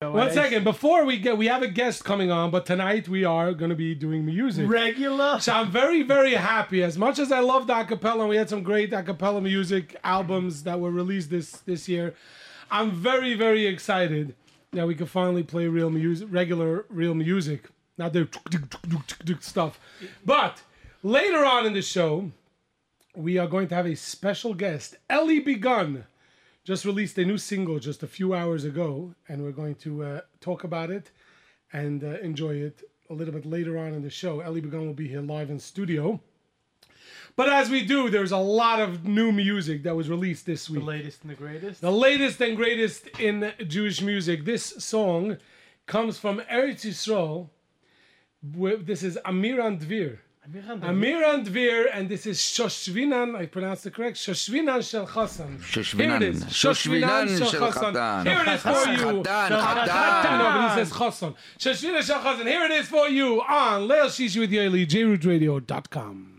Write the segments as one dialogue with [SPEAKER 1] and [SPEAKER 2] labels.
[SPEAKER 1] One uh, second, before we get, we have a guest coming on, but tonight we are going to be doing music.
[SPEAKER 2] Regular.
[SPEAKER 1] So I'm very, very happy. As much as I love the acapella, and we had some great acapella music albums that were released this this year. I'm very, very excited that we can finally play real music, regular real music, not the stuff. But later on in the show, we are going to have a special guest, Ellie Begun just released a new single just a few hours ago, and we're going to uh, talk about it and uh, enjoy it a little bit later on in the show. Ellie Begun will be here live in studio. But as we do, there's a lot of new music that was released this week.
[SPEAKER 2] The latest and the greatest.
[SPEAKER 1] The latest and greatest in Jewish music. This song comes from Eretz Yisrael. This is Amiran Dvir. Amiran Dvir, and this is Shoshvinan, I pronounced it correct, Shoshvinan Shel Chassan.
[SPEAKER 3] Shoshvinan.
[SPEAKER 1] Here it is.
[SPEAKER 3] Shoshvinan Shel Chatan.
[SPEAKER 1] Here it is for you.
[SPEAKER 3] Chatan,
[SPEAKER 1] Chatan.
[SPEAKER 3] Chatan.
[SPEAKER 1] No, but he says Chassan. Shoshvinan Shel Chassan. Here it is for you on Leil Shishi with Yaeli, jrootradio.com.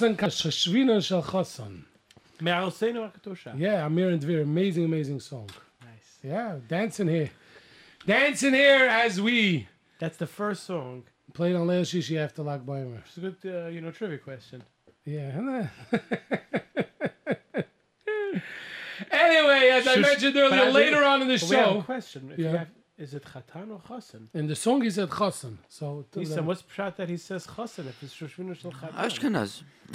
[SPEAKER 4] Simchas
[SPEAKER 1] Chosan Shashvina.
[SPEAKER 2] Me'arosenu HaKatosha.
[SPEAKER 1] Yeah, Amiran Dvir, amazing, amazing song.
[SPEAKER 2] Nice.
[SPEAKER 1] Yeah, dancing here. Dancing here as we
[SPEAKER 2] That's the first song.
[SPEAKER 1] played on Leil Shishi after Lag Baimer.
[SPEAKER 2] It's a good, uh, you know, trivia question.
[SPEAKER 1] Yeah. anyway, as I mentioned earlier,
[SPEAKER 2] I-
[SPEAKER 1] later on in the
[SPEAKER 2] But we have a
[SPEAKER 1] show,
[SPEAKER 2] question. If
[SPEAKER 1] Yeah.
[SPEAKER 2] you have, is it Chatan or Chosen?
[SPEAKER 1] in the song he said Chosan. So
[SPEAKER 2] He said, what's pshat that he says Chosen if it's Shoshvinu Shel Chatan?
[SPEAKER 3] Ashkenaz.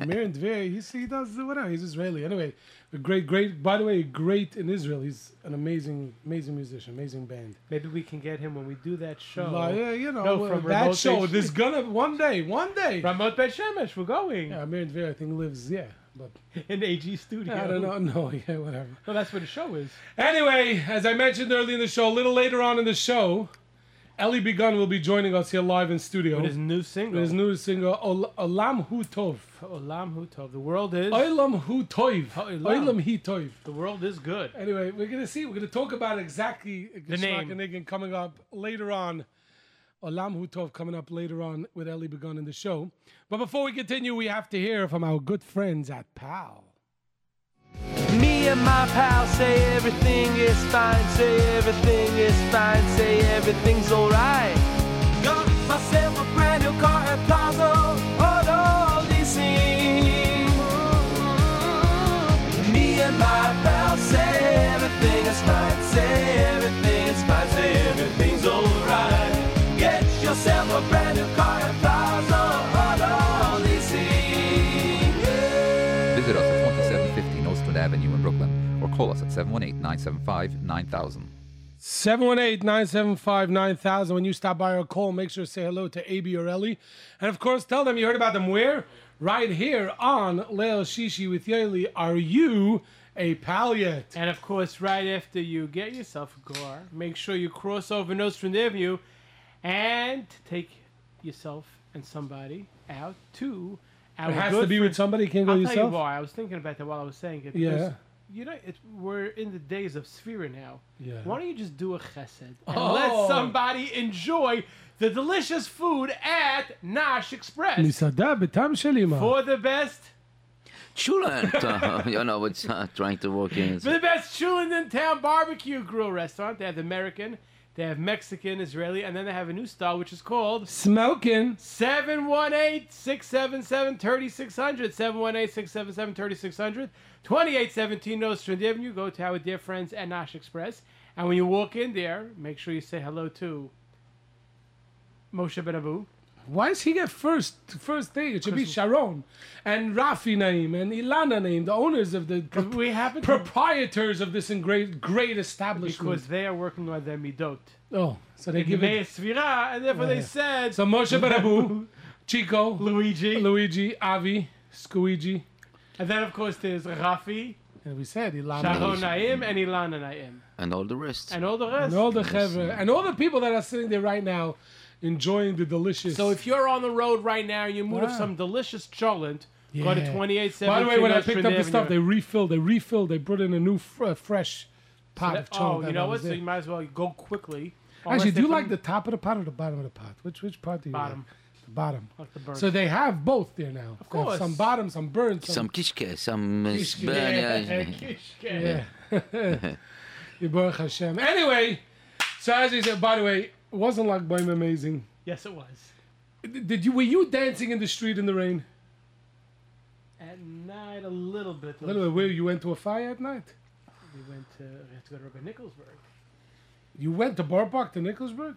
[SPEAKER 1] Amiran Dvir, he's, he does whatever. He's Israeli. Anyway, a great, great. By the way, great in Israel. He's an amazing, amazing musician, amazing band.
[SPEAKER 2] Maybe we can get him when we do that show.
[SPEAKER 1] Like, yeah, you know,
[SPEAKER 2] No, from
[SPEAKER 1] that
[SPEAKER 2] remote
[SPEAKER 1] show.
[SPEAKER 2] nation.
[SPEAKER 1] There's gonna one day, one day.
[SPEAKER 2] Ramot Bet Shemesh, we're going
[SPEAKER 1] Yeah, Amiran Dvir, I think lives. Yeah, but
[SPEAKER 2] in AG Studio.
[SPEAKER 1] I don't know. No, yeah, whatever.
[SPEAKER 2] Well, that's where the show is.
[SPEAKER 1] Anyway, as I mentioned earlier in the show, a little later on in the show, Ellie Begun will be joining us here live in studio.
[SPEAKER 2] With his new single.
[SPEAKER 1] His new single, Ol- Olam Hu Tov.
[SPEAKER 2] Olam Hu Tov. The world is.
[SPEAKER 1] Olam Hu Tov.
[SPEAKER 2] Olam.
[SPEAKER 1] Hi Tov.
[SPEAKER 2] The world is good.
[SPEAKER 1] Anyway, we're gonna see. We're gonna talk about exactly
[SPEAKER 2] The name.
[SPEAKER 1] Coming up later on. Olam Hu Tov coming up later on with Ellie Begun in the show. But before we continue, we have to hear from our good friends at PAL.
[SPEAKER 2] Me and my pal say everything is fine, say everything is fine, say everything's alright. Got myself a brand new car
[SPEAKER 3] call us at 718 975 9000.
[SPEAKER 1] 718-975-9000. When you stop by or call, make sure to say hello to AB or Ellie. And of course, tell them you heard about them where? Right here on Leil Shishi with Yaeli. Are you a pal yet?
[SPEAKER 2] And of course, right after you get yourself a car, make sure you cross over Nostrand Avenue and take yourself and somebody out to our
[SPEAKER 1] It has
[SPEAKER 2] good
[SPEAKER 1] to be
[SPEAKER 2] friend-
[SPEAKER 1] with somebody. Can't go
[SPEAKER 2] I'll tell you
[SPEAKER 1] yourself.
[SPEAKER 2] why. I was thinking about that while I was saying it.
[SPEAKER 1] Yeah
[SPEAKER 2] you know, it, we're in the days of Sphera now.
[SPEAKER 1] Yeah.
[SPEAKER 2] Why don't you just do a chesed and
[SPEAKER 1] oh.
[SPEAKER 2] let somebody enjoy the delicious food at Nash Express? For the best.
[SPEAKER 3] cholent uh, you know, it's uh, trying to walk in.
[SPEAKER 2] For the best cholent in town barbecue grill restaurant. They have the American they have Mexican, Israeli, and then they have a new style which is called
[SPEAKER 1] Smoking.
[SPEAKER 2] 718 677 3600. 718 677 3600. 2817 Nostrand Avenue. Go to our dear friends at Nash Express. And when you walk in there, make sure you say hello to Moshe Ben Abu.
[SPEAKER 1] Why does he get first first thing? It should be Sharon and Rafi Naim and Ilana Naim, the owners of the
[SPEAKER 2] We happen to,
[SPEAKER 1] proprietors of this great great establishment.
[SPEAKER 2] because they are working on their midot.
[SPEAKER 1] oh, so they give
[SPEAKER 2] Mei
[SPEAKER 1] it.
[SPEAKER 2] Svira, and therefore they
[SPEAKER 1] Yeah.
[SPEAKER 2] said
[SPEAKER 1] So Moshe Barabu, Chico,
[SPEAKER 2] Luigi.
[SPEAKER 1] Luigi, Avi, Squeegee,
[SPEAKER 2] And then, of course, there's Rafi,
[SPEAKER 1] and we said Ilana.
[SPEAKER 2] Sharon Naim, and Ilana Naim.
[SPEAKER 3] And all the rest.
[SPEAKER 2] And all the rest.
[SPEAKER 1] And all the chevra, and all the people that are sitting there right now, enjoying the delicious.
[SPEAKER 2] So if you're on the road right now and you move of
[SPEAKER 1] Wow.
[SPEAKER 2] some delicious cholent, go to
[SPEAKER 1] Yeah.
[SPEAKER 2] 2817.
[SPEAKER 1] By the way, when I picked up the stuff, they refilled. They refilled. They brought in a new fr- uh, fresh pot of
[SPEAKER 2] Oh, you know what?
[SPEAKER 1] was
[SPEAKER 2] So
[SPEAKER 1] there.
[SPEAKER 2] you might as well go quickly.
[SPEAKER 1] Actually, do you like the top of the pot or the bottom of the pot? Which which part do you
[SPEAKER 2] Bottom.
[SPEAKER 1] like? The bottom.
[SPEAKER 2] like the burnt.
[SPEAKER 1] So they have both there now. Of
[SPEAKER 2] course.
[SPEAKER 1] some bottom, some burnt, some,
[SPEAKER 3] Some kishke, some.
[SPEAKER 1] Kishke,
[SPEAKER 3] sp-
[SPEAKER 1] yeah. yeah. Yibaruch Hashem. Anyway, so as he said, by the way, it wasn't like Boim amazing.
[SPEAKER 2] Yes, it was.
[SPEAKER 1] Did you were you dancing in the street in the rain?
[SPEAKER 2] At night, a little bit.
[SPEAKER 1] A little bit. Where you went to a fire at night?
[SPEAKER 2] We went to, we had to go to Rabbi Nicholsburg.
[SPEAKER 1] You went to Bar Park to Nicholsburg?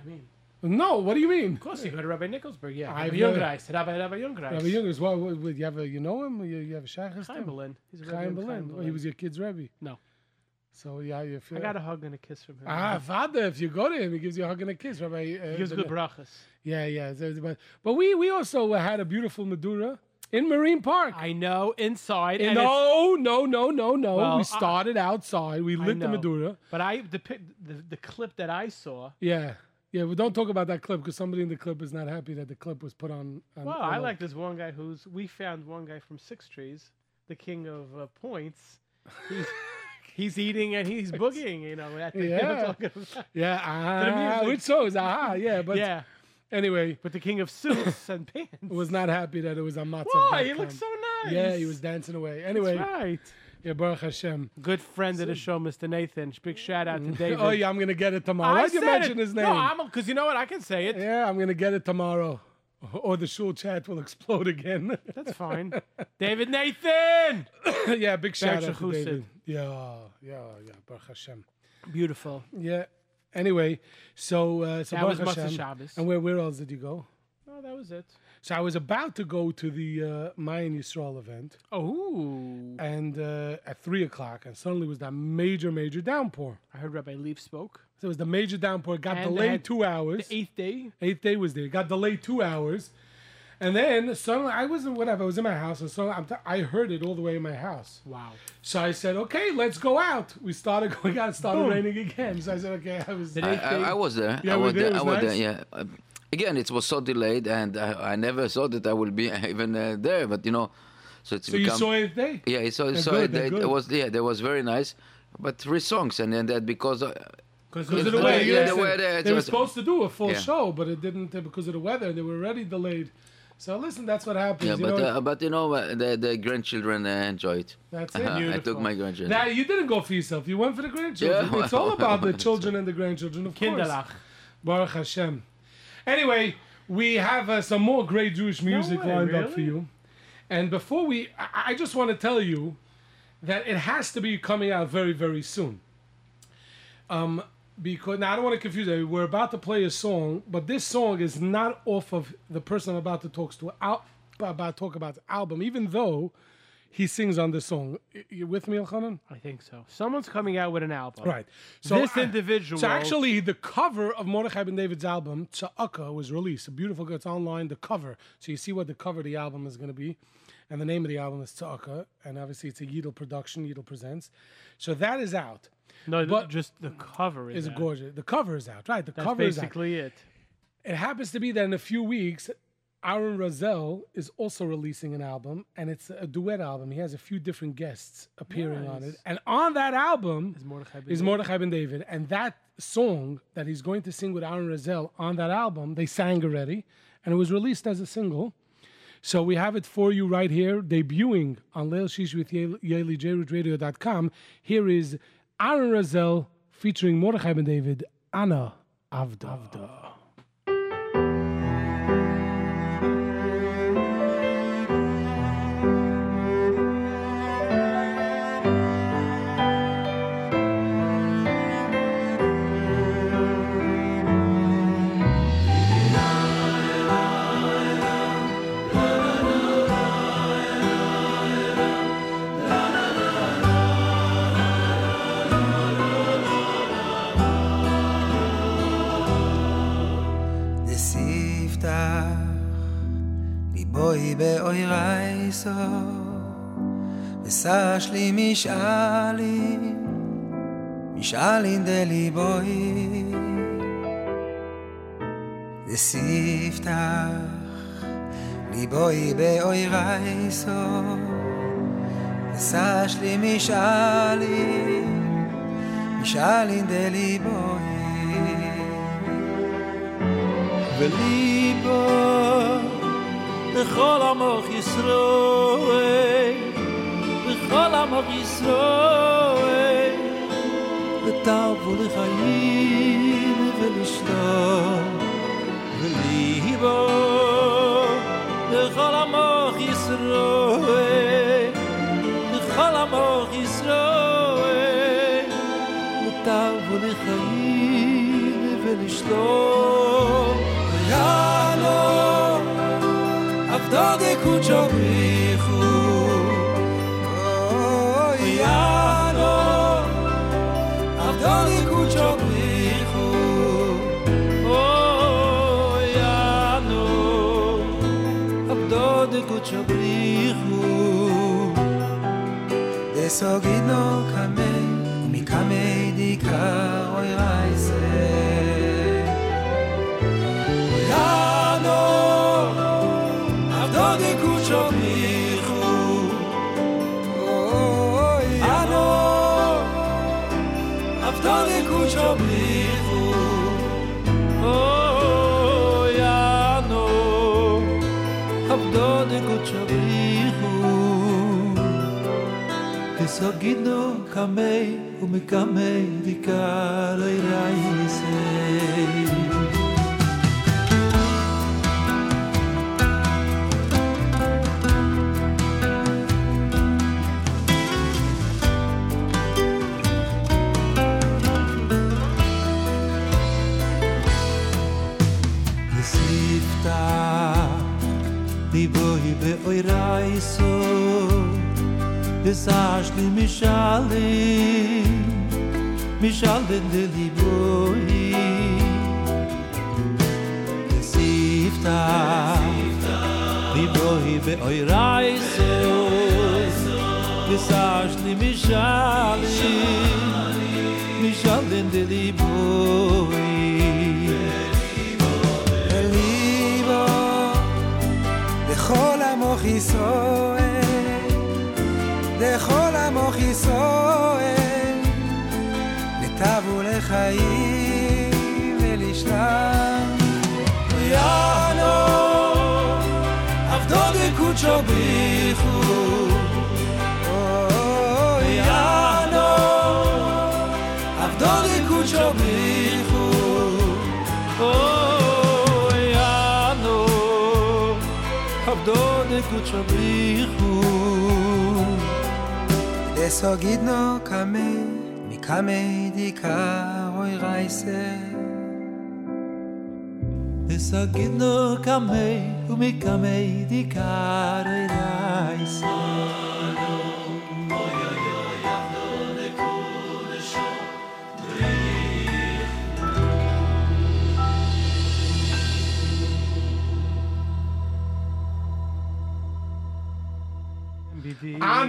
[SPEAKER 2] I mean,
[SPEAKER 1] No. What do you mean?
[SPEAKER 2] of course you go to Rabbi Nicholsburg, yeah. Rabbi Jungreis, Rabbi, Rabbi Jungreis.
[SPEAKER 1] Rabbi as well. What, what, you have a, you know him? You, you have a to
[SPEAKER 2] Chaim? Berlin. He's a
[SPEAKER 1] Chaim
[SPEAKER 2] in
[SPEAKER 1] Berlin. Oh, he was your kid's rabbi.
[SPEAKER 2] No.
[SPEAKER 1] So yeah, you feel.
[SPEAKER 2] I got a hug and a kiss from him.
[SPEAKER 1] Ah, father, if you go to him, he gives you a hug and a kiss, Rabbi. Uh,
[SPEAKER 2] he gives good brachas.
[SPEAKER 1] Yeah, yeah. But, but we we also had a beautiful Madura in Marine Park.
[SPEAKER 2] I know, inside. and
[SPEAKER 1] no, no, no, no, no.
[SPEAKER 2] Well,
[SPEAKER 1] we
[SPEAKER 2] I-
[SPEAKER 1] started outside. We
[SPEAKER 2] I
[SPEAKER 1] lit the
[SPEAKER 2] know.
[SPEAKER 1] Madura.
[SPEAKER 2] But I the, the the clip that I saw.
[SPEAKER 1] Yeah, yeah. Well, don't talk about that clip because somebody in the clip is not happy that the clip was put on. on
[SPEAKER 2] Well,
[SPEAKER 1] on
[SPEAKER 2] I like this one guy who's we found one guy from Six Trees, the king of uh, points. He's, eating and he's boogieing. You know. That thing you
[SPEAKER 1] Yeah. Yeah, ah,
[SPEAKER 2] music.
[SPEAKER 1] which songs? Aha, yeah. But
[SPEAKER 2] yeah.
[SPEAKER 1] anyway,
[SPEAKER 2] But the king of suits and pants.
[SPEAKER 1] was not happy that it was on Matzah.
[SPEAKER 2] Why? He looks so nice.
[SPEAKER 1] Yeah, he was dancing away. Anyway,
[SPEAKER 2] That's right.
[SPEAKER 1] yeah, Baruch Hashem.
[SPEAKER 2] Good friend of the show, Mr. Nathan. Big shout out to David.
[SPEAKER 1] Oh yeah, I'm gonna get it tomorrow.
[SPEAKER 2] I
[SPEAKER 1] Why'd you mention
[SPEAKER 2] it.
[SPEAKER 1] his name?
[SPEAKER 2] No, I'm because you know what? I can say it.
[SPEAKER 1] yeah, I'm gonna get it tomorrow, or the shul chat will explode again.
[SPEAKER 2] That's fine. David Nathan.
[SPEAKER 1] yeah, big shout out to. David. Yeah, yeah, yeah. Baruch Hashem.
[SPEAKER 2] Beautiful.
[SPEAKER 1] Yeah. Anyway, so uh, so
[SPEAKER 2] That was
[SPEAKER 1] Baruch
[SPEAKER 2] Matzah
[SPEAKER 1] Hashem.
[SPEAKER 2] Shabbos.
[SPEAKER 1] And where where else did you go?
[SPEAKER 2] Oh, that was it.
[SPEAKER 1] So I was about to go to the uh, Mayan Yisrael event,
[SPEAKER 2] Oh,
[SPEAKER 1] and uh, at three o'clock, and suddenly was that major, major downpour.
[SPEAKER 2] I heard Rabbi Lieff spoke.
[SPEAKER 1] So it was the major downpour. It got
[SPEAKER 2] And
[SPEAKER 1] delayed two hours.
[SPEAKER 2] The eighth day.
[SPEAKER 1] Eighth day was there. It got delayed two hours, and then suddenly I wasn't whatever. I was in my house, and so I'm t- I heard it all the way in my house.
[SPEAKER 2] Wow.
[SPEAKER 1] So I said, "Okay, let's go out." We started going out. It started
[SPEAKER 2] Boom.
[SPEAKER 1] raining again. So I said, "Okay." I was.
[SPEAKER 2] Did
[SPEAKER 5] I, I. I was there.
[SPEAKER 1] Yeah,
[SPEAKER 5] I was
[SPEAKER 1] did.
[SPEAKER 5] there. I
[SPEAKER 1] was
[SPEAKER 5] was there. Yeah. Again, it was so delayed, and I, I never thought that I would be even uh, there. But you know, so it's
[SPEAKER 1] so you
[SPEAKER 5] become.
[SPEAKER 1] saw eighth day.
[SPEAKER 5] yeah, so
[SPEAKER 1] They're
[SPEAKER 5] so
[SPEAKER 1] good,
[SPEAKER 5] it,
[SPEAKER 1] they're
[SPEAKER 5] it, was yeah, that was very nice. But three songs, and then that because uh,
[SPEAKER 1] Because of the
[SPEAKER 5] Yeah,
[SPEAKER 1] weather.
[SPEAKER 5] yeah, the
[SPEAKER 1] listen,
[SPEAKER 5] weather, it
[SPEAKER 1] They were supposed to do a full
[SPEAKER 5] Yeah.
[SPEAKER 1] show, but it didn't uh, because of the weather. They were already delayed. So listen, that's what happens.
[SPEAKER 5] yeah,
[SPEAKER 1] you
[SPEAKER 5] but
[SPEAKER 1] know,
[SPEAKER 5] uh, but you know uh, the the grandchildren uh, enjoy it.
[SPEAKER 1] that's it.
[SPEAKER 5] I took my grandchildren.
[SPEAKER 1] Now you didn't go for yourself. You went for the grandchildren.
[SPEAKER 5] Yeah,
[SPEAKER 1] it's all about the children and the grandchildren, of course.
[SPEAKER 2] Kinderlach.
[SPEAKER 1] Baruch Hashem. Anyway, we have uh, some more great Jewish music
[SPEAKER 2] way,
[SPEAKER 1] lined up for you. And before we, I, I just want to tell you that it has to be coming out very, very soon. Um, because now I don't want to confuse you. We're about to play a song, but this song is not off of the person I'm about to talk to. About talk about the album, even though he sings on this song. You with me, Elchanan?
[SPEAKER 2] I think so. Someone's coming out with an album.
[SPEAKER 1] Right. So
[SPEAKER 2] This
[SPEAKER 1] I-
[SPEAKER 2] individual-
[SPEAKER 1] So actually, the cover of Mordechai Ben David's album Tza'aka was released. A beautiful. It's online. The cover. So you see what the cover of the album is going to be, and the name of the album is Tza'aka, and obviously it's a Yidel production. Yidel presents. So that is out.
[SPEAKER 2] No,
[SPEAKER 1] But-
[SPEAKER 2] just the cover is
[SPEAKER 1] Is gorgeous. The cover is out. Right. The
[SPEAKER 2] That's
[SPEAKER 1] cover is out.
[SPEAKER 2] basically it.
[SPEAKER 1] It happens to be that in a few weeks, Aaron Razel is also releasing an album, and it's a duet album. He has a few different guests appearing nice. on it, and on that album
[SPEAKER 2] is Mordechai, ben,
[SPEAKER 1] is Mordechai ben David. And that song that he's going to sing with Aaron Razel on that album, they sang already, and it was released as a single. So we have it for you right here, debuting on Leil Shish with YaeliJRootRadio.com. Here is Aaron Razel featuring Mordechai ben David, Anna Avda.
[SPEAKER 4] Avda. oi be oi reiso besash li mich ali Mich ali de li boi De siftach Li boi
[SPEAKER 6] be oi reiso besash li mich ali Mich ali de li boi Ve boi בכל עמך ישראל, בכל עמך ישראל, וטבו לחיים ולשלום.
[SPEAKER 4] וליבו בכל עמך ישראל, בכל עמך
[SPEAKER 6] ישראל, וטבו לחיים ולשלום. d'brikhu
[SPEAKER 4] desogit nokhame mi kame di kar oy raise ka de
[SPEAKER 6] koucho ano de so gino kamei u me kamei di kalo i raisei Die be oi reise Des aash li mishali Mishal den de li boi Des ifta Li boi be oi raiso Des aash li mishali Mishal den de li boi
[SPEAKER 4] Oh דקודשו בריחו יאנו עבדו דקודשו בריחו
[SPEAKER 6] Oh, ja, no. Abdo de kucho brichu.
[SPEAKER 4] לסוגידנו קמי, מקמי דיקה אוי רייסה.
[SPEAKER 6] Desagino kamei, umi kamei di karo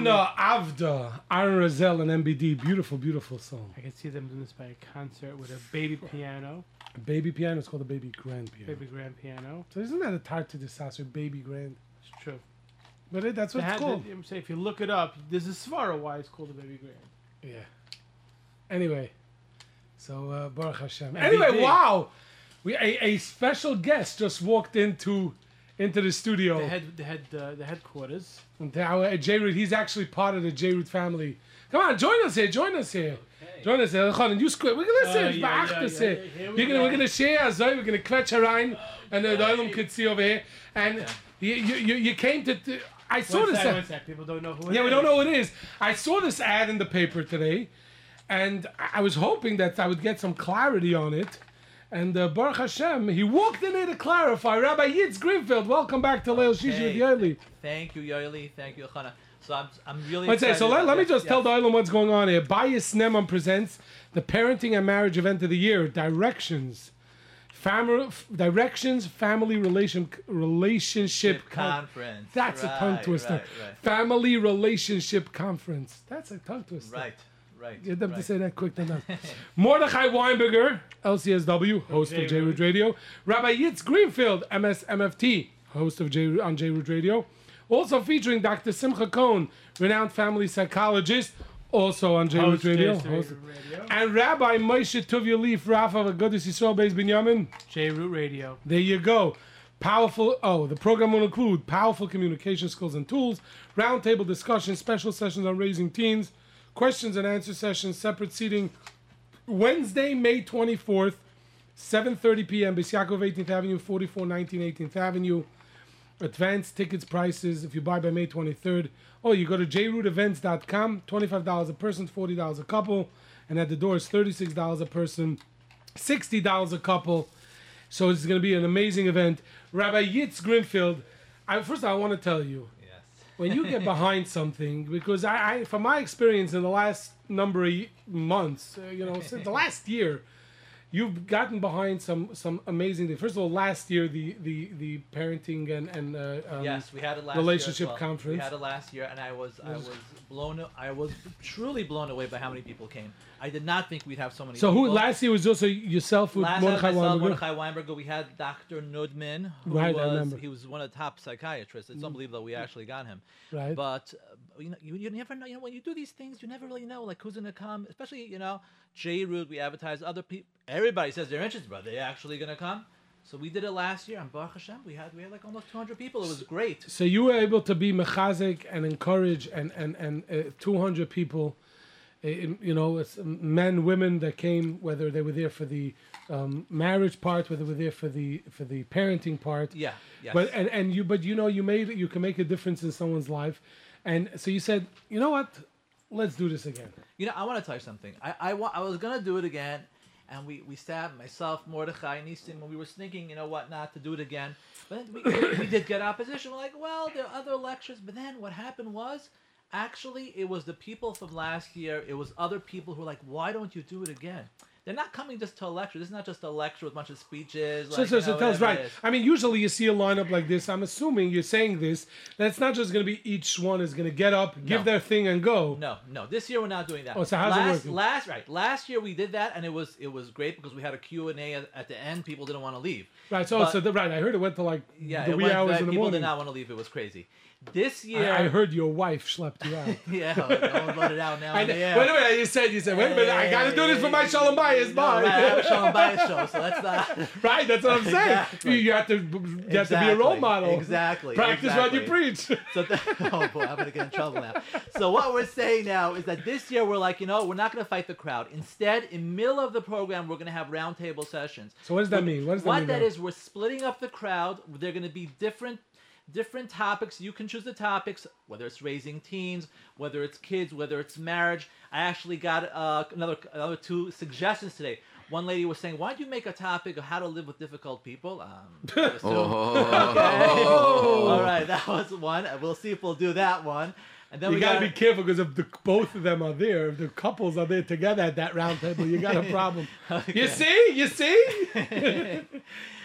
[SPEAKER 1] Anna Avda, Aaron Razel and MBD. Beautiful, beautiful song.
[SPEAKER 2] I can see them doing this by a concert with a baby piano, A
[SPEAKER 1] Baby piano is called a baby grand piano.
[SPEAKER 2] baby grand piano.
[SPEAKER 1] So isn't that a tart to disaster, baby grand?
[SPEAKER 2] It's true.
[SPEAKER 1] But it, that's what it's called.
[SPEAKER 2] I'm saying if you look it up, this is svara why it's called a baby grand.
[SPEAKER 1] Yeah. Anyway, so uh, Baruch Hashem.
[SPEAKER 2] MBD.
[SPEAKER 1] Anyway, wow, we a, a special guest just walked into into the studio.
[SPEAKER 2] The head, the head, uh, the headquarters.
[SPEAKER 1] And now, uh, J Root, he's actually part of the J Root family. Come on, join us here. Join us here. Join us here. Chon, you squid. We're gonna say,
[SPEAKER 2] Oh,
[SPEAKER 1] it's
[SPEAKER 2] yeah, yeah, yeah, yeah. Here we
[SPEAKER 1] We're gonna
[SPEAKER 2] go.
[SPEAKER 1] we're gonna share so we're gonna kvetch around, and the Olam could see over here. And you, you you you came to. to I saw
[SPEAKER 2] One
[SPEAKER 1] this.
[SPEAKER 2] sec,
[SPEAKER 1] ad-
[SPEAKER 2] one sec. People don't know who. it
[SPEAKER 1] Yeah, we don't know what it is. I saw this ad in the paper today, and I was hoping that I would get some clarity on it. And uh, Baruch Hashem, he walked in here to clarify. Rabbi Yitz Greenfield, welcome back to Leil Shishi with
[SPEAKER 7] Hey,
[SPEAKER 1] Yaeli.
[SPEAKER 7] Thank you, Yoeli. Thank you, Chana. So I'm, I'm really.
[SPEAKER 1] Let's say, so let, let me just tell the island what's going on here. Bias Nemam presents the parenting and marriage event of the year, Directions. Family, directions, family relation relationship con-
[SPEAKER 7] conference.
[SPEAKER 1] That's a tongue twister.
[SPEAKER 7] Right, right,
[SPEAKER 1] Family relationship conference. That's a tongue twister.
[SPEAKER 7] right, right.
[SPEAKER 1] Get them to say that quick than that. Mordechai Weinberger, LCSW, host of J Root Radio. Rabbi Yitz Greenfield, MSMFT, host of J on J Root Radio. Also featuring Dr. Simcha Cohn, renowned family psychologist, also on J Root
[SPEAKER 2] Hostess
[SPEAKER 1] Radio.
[SPEAKER 2] Radio.
[SPEAKER 1] And Rabbi Moshe Tuvia Lieff Rafa of Agudas Yisrael Beis Binyamin.
[SPEAKER 2] J Root Radio.
[SPEAKER 1] There you go. Powerful. Oh, the program will include powerful communication skills and tools, roundtable discussions, special sessions on raising teens, questions and answer sessions, separate seating. Wednesday, May 24th, 7:30 p.m. Beis Yaakov 18th Avenue, 4419 18th Avenue. Advanced tickets prices if you buy by May 23rd. Oh, you go to jrootevents.com. $25 a person, $40 a couple, and at the door it's $36 a person, $60 a couple. So it's going to be an amazing event. Rabbi Yitz Greenfield, I, first I want to tell you. When you get behind something, because I, I from my experience in the last number of months, uh, you know, since the last year, you've gotten behind some some amazing things. First of all, last year the the the parenting and and uh, um,
[SPEAKER 7] Yes, we had a last
[SPEAKER 1] relationship
[SPEAKER 7] well.
[SPEAKER 1] conference.
[SPEAKER 7] We had it last year, and I was I was blown I was truly blown away by how many people came. I did not think we'd have so many.
[SPEAKER 1] So who last year was also yourself with
[SPEAKER 7] Last
[SPEAKER 1] Mordechai Weinberger?
[SPEAKER 7] Mordechai Weinberger, we had Dr. Nudman, who
[SPEAKER 1] Right,
[SPEAKER 7] was he was one of the top psychiatrists. It's unbelievable we actually got him.
[SPEAKER 1] Right.
[SPEAKER 7] But you know, you, you never know. You know, when you do these things, you never really know like who's gonna come. Especially you know, J Root. We advertise other people. Everybody says they're interested, but they're they actually gonna come? So we did it last year, and Baruch Hashem, we had we had like almost 200 people. It was great.
[SPEAKER 1] So you were able to be mechazik and encourage and and and uh, 200 people, uh, you know, it's men, women that came, whether they were there for the um, marriage part, whether they were there for the for the parenting part.
[SPEAKER 7] Yeah, yes.
[SPEAKER 1] But and, and you but you know you made you can make a difference in someone's life, and so you said, you know what, let's do this again.
[SPEAKER 7] You know, I want to tell you something. I I, wa- I was gonna do it again, and we we sat myself, Mordechai, and Easton when we were thinking, you know what, not to do it again. But we, we did get opposition. We're like, well, there are other lectures. But then what happened was, actually, it was the people from last year. It was other people who were like, why don't you do it again? They're not coming just to a lecture. This is not just a lecture with a bunch of speeches.
[SPEAKER 1] So,
[SPEAKER 7] like,
[SPEAKER 1] so,
[SPEAKER 7] you
[SPEAKER 1] so tell us right. I mean, usually you see a lineup like this. I'm assuming you're saying this that it's not just going to be each one is going to get up, give
[SPEAKER 7] No.
[SPEAKER 1] their thing, and go.
[SPEAKER 7] No, no. This year we're not doing that.
[SPEAKER 1] Oh, so how's it
[SPEAKER 7] last,
[SPEAKER 1] working?
[SPEAKER 7] Last, right. Last year we did that, and it was it was great because we had a Q and A at, at the end. People didn't want to leave.
[SPEAKER 1] Right. So,
[SPEAKER 7] But-
[SPEAKER 1] so the, right. I heard it went to like
[SPEAKER 7] Yeah,
[SPEAKER 1] the wee
[SPEAKER 7] went,
[SPEAKER 1] hours
[SPEAKER 7] but
[SPEAKER 1] in the
[SPEAKER 7] people
[SPEAKER 1] morning.
[SPEAKER 7] People did not want to leave. It was crazy. This year,
[SPEAKER 1] I, I heard your wife schlepped you out.
[SPEAKER 7] yeah, I don't let it out now.
[SPEAKER 1] I,
[SPEAKER 7] on the air.
[SPEAKER 1] Wait a minute. You said you said wait a minute. I got to do this for my shalom bayis.
[SPEAKER 7] No,
[SPEAKER 1] Bye.
[SPEAKER 7] right, I have a Shalom Bayis show, so that's not.
[SPEAKER 1] right. That's what I'm saying.
[SPEAKER 7] Exactly.
[SPEAKER 1] You, have to you have to be a role model.
[SPEAKER 7] exactly,
[SPEAKER 1] Practice what you preach.
[SPEAKER 7] So th- oh boy, I'm gonna get in trouble now. So what we're saying now is that this year we're like, you know, we're not gonna fight the crowd. Instead, in middle of the program, we're gonna have roundtable sessions.
[SPEAKER 1] So what does that mean? What does that
[SPEAKER 7] what
[SPEAKER 1] mean
[SPEAKER 7] that
[SPEAKER 1] now?
[SPEAKER 7] is, we're splitting up the crowd. They're to be different, different topics. You can choose the topics, whether it's raising teens, whether it's kids, whether it's marriage. I actually got uh, another another two suggestions today. One lady was saying, "Why don't you make a topic of how to live with difficult people?" Um, I assume- Okay. All right, that was one. We'll see if we'll do that one. And then
[SPEAKER 1] You
[SPEAKER 7] we
[SPEAKER 1] got to
[SPEAKER 7] got
[SPEAKER 1] be careful because if the, both of them are there, if the couples are there together at that round table, you got a problem. You see? You see?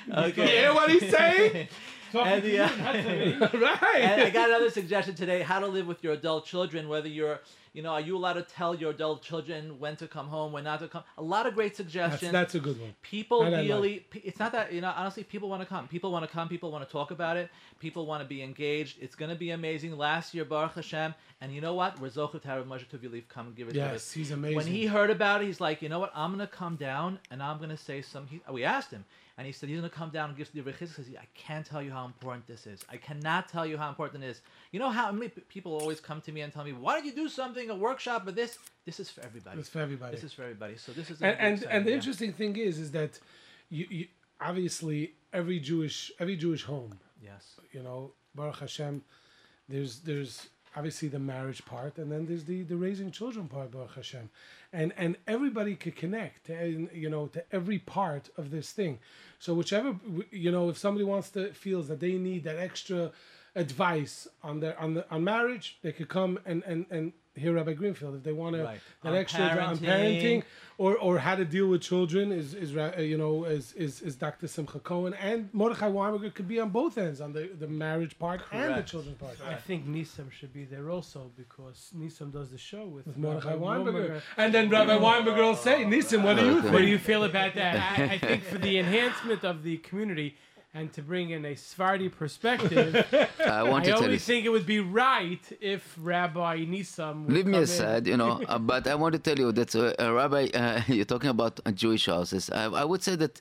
[SPEAKER 1] You
[SPEAKER 7] okay.
[SPEAKER 1] hear what he's saying?
[SPEAKER 7] And the, uh,
[SPEAKER 1] right.
[SPEAKER 7] and I got another suggestion today: how to live with your adult children. Whether you're, you know, are you allowed to tell your adult children when to come home, when not to come? A lot of great suggestions.
[SPEAKER 1] that's a good one.
[SPEAKER 7] people
[SPEAKER 1] That I like.
[SPEAKER 7] really. It's not that you know. Honestly, people want to come. People want to come. People want to talk about it. People want to be engaged. It's going to be amazing. Last year, Baruch Hashem, and you know what? We're Zochar Tarav Moshe Tuviliv. Come and give it to us.
[SPEAKER 1] Yes, he's amazing.
[SPEAKER 7] When he heard about it, he's like, you know what? I'm gonna come down and I'm gonna say some. He, we asked him, and he said he's gonna come down and give the because I can't tell you how important this is. I cannot tell you how important it is. You know how many people always come to me and tell me, why don't you do something, a workshop, or this? This is for everybody.
[SPEAKER 1] It's for everybody.
[SPEAKER 7] This is for everybody. So this is
[SPEAKER 1] and and, and the
[SPEAKER 7] yeah.
[SPEAKER 1] interesting thing is, is that you, you obviously every Jewish every Jewish home,
[SPEAKER 7] Yes.
[SPEAKER 1] you know, Baruch Hashem, there's there's obviously the marriage part, and then there's the the raising children part, Baruch Hashem, and and everybody could connect, to, you know, to every part of this thing. So whichever you know, if somebody wants to feels that they need that extra advice on their on the on marriage, they could come and and and hear Rabbi Greenfield if they want to
[SPEAKER 7] Right.
[SPEAKER 1] that
[SPEAKER 7] On
[SPEAKER 1] extra advi- on
[SPEAKER 7] parenting.
[SPEAKER 1] parenting or or how to deal with children is is ra- uh, you know is is, is Dr. Simcha Cohen and Mordechai Weinberger could be on both ends on the the marriage part and the
[SPEAKER 7] Correct.
[SPEAKER 1] children's part.
[SPEAKER 2] I think Nisam should be there also because Nisam does the show with,
[SPEAKER 1] With Mordechai
[SPEAKER 2] Rabbi
[SPEAKER 1] Weinberger.
[SPEAKER 2] Weinberger.
[SPEAKER 1] And then Rabbi Weinberger will say, Nisim, what do you
[SPEAKER 2] What do you feel about that? I, I think for the enhancement of the community and to bring in a Sephardi perspective,
[SPEAKER 5] I want
[SPEAKER 2] I
[SPEAKER 5] to tell you.
[SPEAKER 2] always think it would be right if Rabbi Nisam would
[SPEAKER 5] Leave me
[SPEAKER 2] come in.
[SPEAKER 5] aside, you know, uh, but I want to tell you that, uh, uh, Rabbi, uh, you're talking about uh, Jewish houses. I, I would say that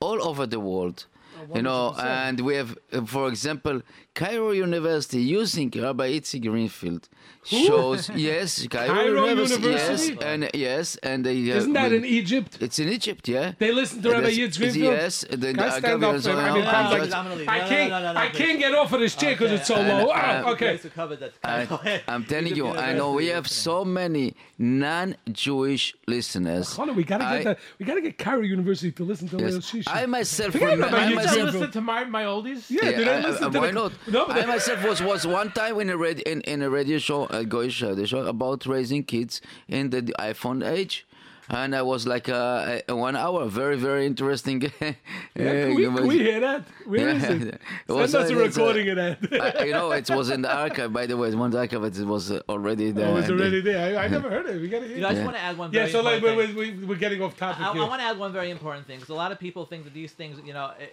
[SPEAKER 5] all over the world, you know, and we have, uh, for example, Cairo University using Rabbi Itzi Greenfield shows, yes, Cairo,
[SPEAKER 1] Cairo
[SPEAKER 5] University,
[SPEAKER 1] University?
[SPEAKER 5] yes, and yes, and they, uh,
[SPEAKER 1] Isn't that
[SPEAKER 5] we-
[SPEAKER 1] in Egypt?
[SPEAKER 5] It's in Egypt, yeah.
[SPEAKER 1] They listen to Rabbi
[SPEAKER 5] That's-
[SPEAKER 1] Yitz Greenfield?
[SPEAKER 5] Yes, then
[SPEAKER 1] Can I stand up for? I mean,
[SPEAKER 7] I'm
[SPEAKER 1] I'm
[SPEAKER 7] like-
[SPEAKER 1] like,
[SPEAKER 7] I'm gonna leave.
[SPEAKER 1] I
[SPEAKER 7] No, no,
[SPEAKER 1] can't,
[SPEAKER 7] no, no, no,
[SPEAKER 1] I can't get off of this chair because it's so
[SPEAKER 5] Okay,
[SPEAKER 1] low.
[SPEAKER 5] uh,
[SPEAKER 1] Ah,
[SPEAKER 5] uh,
[SPEAKER 1] okay.
[SPEAKER 7] Place to cover that.
[SPEAKER 5] I, I'm telling you, I know we have so many non-Jewish listeners.
[SPEAKER 1] Hold on, we gotta
[SPEAKER 5] I-
[SPEAKER 1] get that. We gotta get Cairo University to listen to
[SPEAKER 5] Yes.
[SPEAKER 1] Leil Shishi.
[SPEAKER 5] I myself,
[SPEAKER 1] Forget
[SPEAKER 5] remember, I
[SPEAKER 1] you,
[SPEAKER 2] Do
[SPEAKER 1] Just
[SPEAKER 2] they
[SPEAKER 5] myself,
[SPEAKER 2] listen to my, my oldies?
[SPEAKER 1] yeah, do they
[SPEAKER 5] I-
[SPEAKER 1] listen
[SPEAKER 5] I-
[SPEAKER 1] to
[SPEAKER 5] why
[SPEAKER 1] the,
[SPEAKER 5] not?
[SPEAKER 1] No, but
[SPEAKER 5] I myself was, was one time in a radio, in, in a radio show, a Goyish radio show about raising kids in the iPhone age. And I was like uh, a, one hour, very, very interesting.
[SPEAKER 1] yeah, can, we, can we hear that? Where is
[SPEAKER 5] Yeah,
[SPEAKER 1] it?
[SPEAKER 5] it
[SPEAKER 1] Send
[SPEAKER 5] was,
[SPEAKER 1] us a
[SPEAKER 5] uh, uh,
[SPEAKER 1] recording of that.
[SPEAKER 5] I, you know, it was in the archive, by the way. One archive, it was uh, already there.
[SPEAKER 1] Oh, it's
[SPEAKER 5] And, uh,
[SPEAKER 1] already there. I, I never heard it. We gotta hear
[SPEAKER 7] You know, I
[SPEAKER 1] it.
[SPEAKER 7] just
[SPEAKER 5] Yeah.
[SPEAKER 7] want to add one.
[SPEAKER 1] Yeah,
[SPEAKER 7] very
[SPEAKER 1] so like
[SPEAKER 7] important
[SPEAKER 1] we're,
[SPEAKER 7] thing.
[SPEAKER 1] we're, we're getting off topic
[SPEAKER 7] I,
[SPEAKER 1] here.
[SPEAKER 7] I want to add one very important thing because a lot of people think that these things, you know, eh,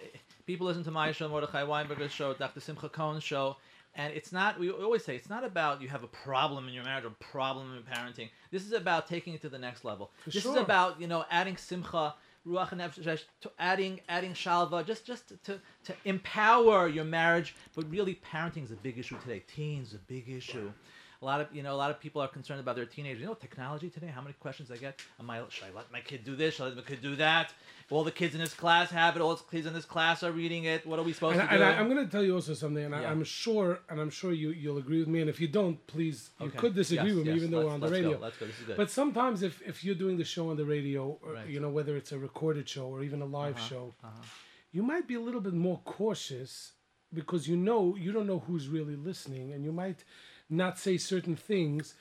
[SPEAKER 7] people listen to my show, Mordechai Weinberger's show, Dr. Simcha Cohen's show, And it's not. We always say it's not about you have a problem in your marriage or problem in parenting. This is about taking it to the next level. this is about you know adding simcha, ruach and nefesh, to adding adding shalva, just just to to empower your marriage. But really, parenting is a big issue today. Teens a big issue. A lot of you know a lot of people are concerned about their teenagers. You know technology today. How many questions I get? Am I should I let my kid do this? Should I let my kid do that? All the kids in this class have it. All the kids in this class are reading it. What are we supposed
[SPEAKER 1] And,
[SPEAKER 7] to
[SPEAKER 1] and
[SPEAKER 7] do?
[SPEAKER 1] I, I'm going to tell you also something, and I,
[SPEAKER 7] Yeah.
[SPEAKER 1] I'm sure, and I'm sure you you'll agree with me. And if you don't, please, you
[SPEAKER 7] Okay.
[SPEAKER 1] could disagree
[SPEAKER 7] Yes,
[SPEAKER 1] with me,
[SPEAKER 7] yes,
[SPEAKER 1] even though we're
[SPEAKER 7] let's-
[SPEAKER 1] on the
[SPEAKER 7] let's go,
[SPEAKER 1] radio.
[SPEAKER 7] let's go, this is good.
[SPEAKER 1] But sometimes, if if you're doing the show on the radio, or,
[SPEAKER 7] Right.
[SPEAKER 1] you know, whether it's a recorded show or even a live
[SPEAKER 7] Uh-huh,
[SPEAKER 1] show, you might be a little bit more cautious because you know you don't know who's really listening, and you might not say certain things.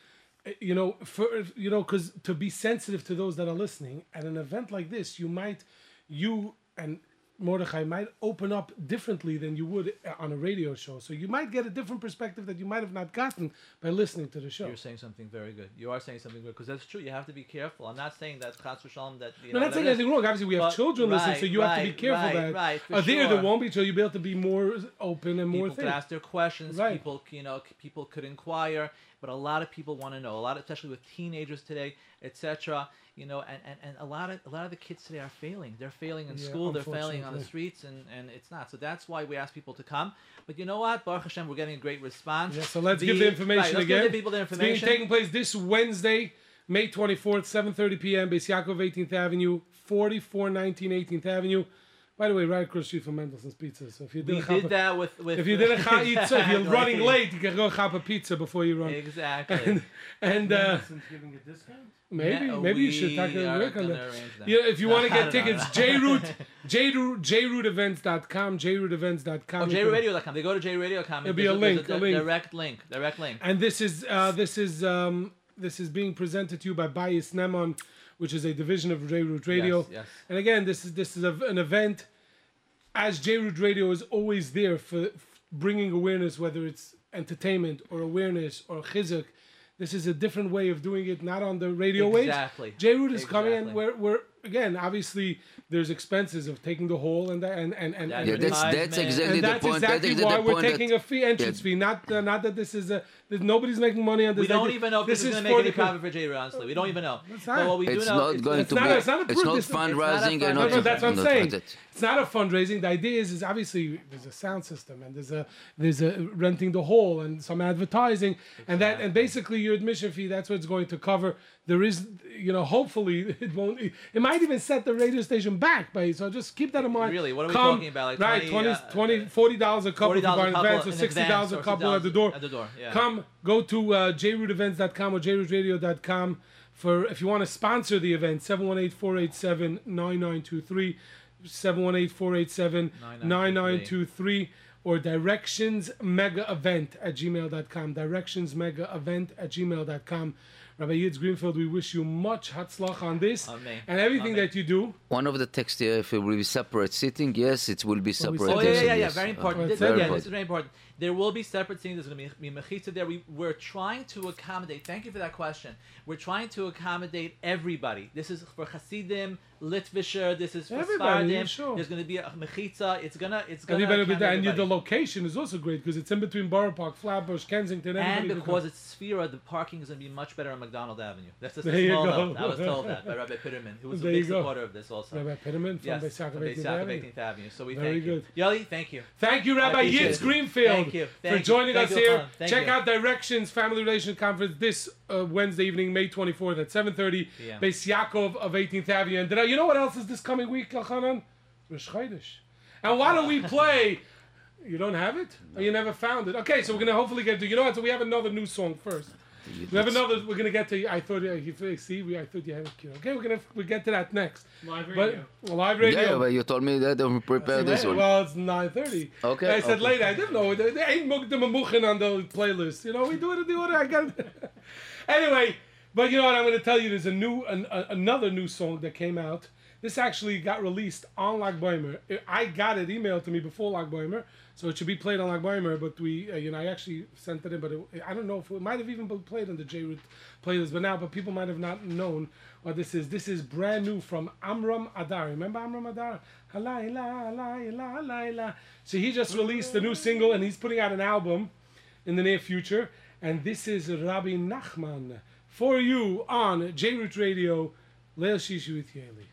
[SPEAKER 1] You know, for you know, because to be sensitive to those that are listening at an event like this, you might, you and Mordechai might open up differently than you would uh, on a radio show. So you might get a different perspective that you might have not gotten by listening to the show.
[SPEAKER 7] You're saying something very good. You are saying something good because that's true. You have to be careful. I'm not saying that chas v'shalom that you
[SPEAKER 1] No,
[SPEAKER 7] know.
[SPEAKER 1] not saying anything wrong. Obviously, we have children listening, so
[SPEAKER 7] right,
[SPEAKER 1] you have to be careful
[SPEAKER 7] right,
[SPEAKER 1] that
[SPEAKER 7] right,
[SPEAKER 1] uh, there there won't be, so you'll be able to be more open and more
[SPEAKER 7] people could ask their questions.
[SPEAKER 1] Right.
[SPEAKER 7] People, you know, people could inquire. But a lot of people want to know. A lot, especially with teenagers today, etc. You know, and, and, and a lot of a lot of the kids today are failing. They're failing in
[SPEAKER 1] Yeah,
[SPEAKER 7] school. They're failing on the streets, and, and it's not. So that's why we ask people to come. But you know what, Baruch Hashem, we're getting a great response.
[SPEAKER 1] Yeah, so let's
[SPEAKER 7] The-
[SPEAKER 1] give the information
[SPEAKER 7] right, let's
[SPEAKER 1] again.
[SPEAKER 7] Give the people the information
[SPEAKER 1] It's being taking place this Wednesday, May 24th, 7.30 p.m., Beis Yaakov 18th Avenue, 4419 18th Avenue. By the way, right across the street from Mendelssohn's Pizza. So if you didn't
[SPEAKER 7] did
[SPEAKER 1] have
[SPEAKER 7] that with, with
[SPEAKER 1] if you didn't have eat, so if you're running late, you can go have a pizza before you run.
[SPEAKER 7] Exactly.
[SPEAKER 1] And uh,
[SPEAKER 2] giving a discount.
[SPEAKER 1] maybe
[SPEAKER 7] Yeah,
[SPEAKER 1] maybe you should
[SPEAKER 7] we
[SPEAKER 1] talk to
[SPEAKER 7] are
[SPEAKER 1] work on that.
[SPEAKER 7] that.
[SPEAKER 1] Yeah, if you want to get tickets,
[SPEAKER 7] no.
[SPEAKER 1] jroot, jroot, jrootevents.com, jrootevents.com.
[SPEAKER 7] Oh,
[SPEAKER 1] You can-
[SPEAKER 7] jradio.com. They go to jradio.com.
[SPEAKER 1] There'll be a
[SPEAKER 7] There's
[SPEAKER 1] link,
[SPEAKER 7] there's
[SPEAKER 1] a link.
[SPEAKER 7] Direct link. Direct link.
[SPEAKER 1] And this is uh, this is um, this is being presented to you by Bias Nemon, which is a division of J Root Radio.
[SPEAKER 7] Yes, yes.
[SPEAKER 1] And again, this is this is a, an event. As J Root Radio is always there for, f bringing awareness, whether it's entertainment or awareness or chizuk. This is a different way of doing it, not on the radio wave.
[SPEAKER 7] Exactly.
[SPEAKER 1] waves. J Root is coming, and we're, we're again obviously there's expenses of taking the hole and that and and and,
[SPEAKER 7] Yeah,
[SPEAKER 1] and
[SPEAKER 5] that's that's exactly
[SPEAKER 1] and
[SPEAKER 5] the
[SPEAKER 1] that's
[SPEAKER 5] point.
[SPEAKER 1] exactly
[SPEAKER 5] that's
[SPEAKER 1] why
[SPEAKER 5] exactly the
[SPEAKER 1] we're taking
[SPEAKER 5] that,
[SPEAKER 1] a fee entrance
[SPEAKER 5] Yeah.
[SPEAKER 1] fee. Not uh, not that this is a that nobody's making money on this.
[SPEAKER 7] We don't
[SPEAKER 1] They-
[SPEAKER 7] even know if this, is going to make any profit for J. honestly. We don't even know. But what we do
[SPEAKER 5] it's
[SPEAKER 7] know,
[SPEAKER 5] not going
[SPEAKER 1] it's
[SPEAKER 5] to
[SPEAKER 1] not-
[SPEAKER 5] be.
[SPEAKER 1] it's not
[SPEAKER 5] It's not
[SPEAKER 1] It's- it's not a
[SPEAKER 5] fundraising
[SPEAKER 1] No, no, that's what I'm saying. It's not a fundraising. The idea is, is obviously there's a sound system and there's a there's a renting the hall and some advertising and that and basically your admission fee. That's what it's going to cover. There is, you know, hopefully it won't. It might even set the radio station back, by so just keep that in mind.
[SPEAKER 7] Really? What are we
[SPEAKER 1] Come,
[SPEAKER 7] talking about? Like
[SPEAKER 1] right,
[SPEAKER 7] 20,
[SPEAKER 1] 20,
[SPEAKER 7] uh,
[SPEAKER 1] 20 40 dollars a couple if you
[SPEAKER 7] $40
[SPEAKER 1] buy
[SPEAKER 7] a
[SPEAKER 1] in advance or sixty dollars a couple at the door.
[SPEAKER 7] at the door, yeah.
[SPEAKER 1] Come, go to uh, jrootevents.com or jrootradio.com for if you want to sponsor the event 718-487-9923 718-487-9923 or directions mega event at gmail.com directions mega event at gmail.com Rabbi Yitz Greenfield, we wish you much hatzlach on this
[SPEAKER 7] Amen.
[SPEAKER 1] and everything
[SPEAKER 7] Amen.
[SPEAKER 1] that you do.
[SPEAKER 5] One of the texts here, if it will be separate sitting, yes, it will be separate.
[SPEAKER 7] Oh yeah, yeah, yeah, yeah.
[SPEAKER 5] yes.
[SPEAKER 7] Very
[SPEAKER 5] Uh,
[SPEAKER 7] important.
[SPEAKER 1] Oh,
[SPEAKER 7] This,
[SPEAKER 1] it's
[SPEAKER 7] yeah,
[SPEAKER 1] very
[SPEAKER 7] this is very important. There will be separate scenes. There's going to be, be mechitza there. We, we're trying to accommodate. Thank you for that question. We're trying to accommodate everybody. This is for Hasidim, Litvisher. This is for
[SPEAKER 1] Everybody, yeah,
[SPEAKER 7] Sfardim.
[SPEAKER 1] sure.
[SPEAKER 7] There's going to be a mechitza. It's gonna, it's gonna.
[SPEAKER 1] Everybody will be there.
[SPEAKER 7] accommodate
[SPEAKER 1] And you, the location is also great because it's in between Borough Park, Flatbush, Kensington.
[SPEAKER 7] And because it's Sphera, the parking is going to be much better on McDonald Avenue. That's just
[SPEAKER 1] There
[SPEAKER 7] a
[SPEAKER 1] you
[SPEAKER 7] small
[SPEAKER 1] go.
[SPEAKER 7] note. I was told that by Rabbi Pitterman, who was
[SPEAKER 1] There
[SPEAKER 7] a big supporter of this also.
[SPEAKER 1] Rabbi Pitterman from
[SPEAKER 7] yes,
[SPEAKER 1] Beis Yaakov
[SPEAKER 7] from
[SPEAKER 1] 18th Avenue.
[SPEAKER 7] 18th Avenue. So we
[SPEAKER 1] Very
[SPEAKER 7] thank you.
[SPEAKER 1] good.
[SPEAKER 7] Yoli, thank you.
[SPEAKER 1] Thank you, Rabbi Yitz. Greenfield,
[SPEAKER 7] Thank you.
[SPEAKER 1] for
[SPEAKER 7] Thank you.
[SPEAKER 1] joining us
[SPEAKER 7] you,
[SPEAKER 1] here.
[SPEAKER 7] Thank
[SPEAKER 1] Check
[SPEAKER 7] you.
[SPEAKER 1] out Directions Family Relations Conference this uh, Wednesday evening, May 24th at 7.30,
[SPEAKER 7] Yeah.
[SPEAKER 1] Beis Yaakov of 18th Avenue. And did I, you know what else is this coming week, Elchanan? Rosh Chodesh. And why don't we play... You don't have it? Or you never found it? Okay, so we're going to hopefully get to... You know what? So we have another new song first. We have another... We're going to get to... I thought... Uh, you see, we, I thought you had it. queued. Okay, we're going to we get to that next.
[SPEAKER 2] Live
[SPEAKER 1] But
[SPEAKER 2] radio.
[SPEAKER 1] live radio.
[SPEAKER 5] Yeah, but you told me that I prepare this
[SPEAKER 1] Yeah,
[SPEAKER 5] one.
[SPEAKER 1] Well, it's nine thirty.
[SPEAKER 5] Okay,
[SPEAKER 1] I said
[SPEAKER 5] okay.
[SPEAKER 1] later. I didn't know. There, there ain't mukdam and on the playlist. You know, we do it in the order. I got. anyway, but you know what? I'm going to tell you. There's a new, an, a, another new song that came out. This actually got released on Lag Boimer. I got it emailed to me before Lag Boimer, so it should be played on Lag Boimer. But we, uh, you know, I actually sent it in, but it, I don't know if it might have even been played on the J Root playlist. But now, but people might have not known what this is. This is brand new from Amram Adar. Remember Amram Adar? So he just released a new single, and he's putting out an album.
[SPEAKER 8] in the near future. And this is Rabbi Nachman for you on J Root Radio, Leil Shishi with Yaeli.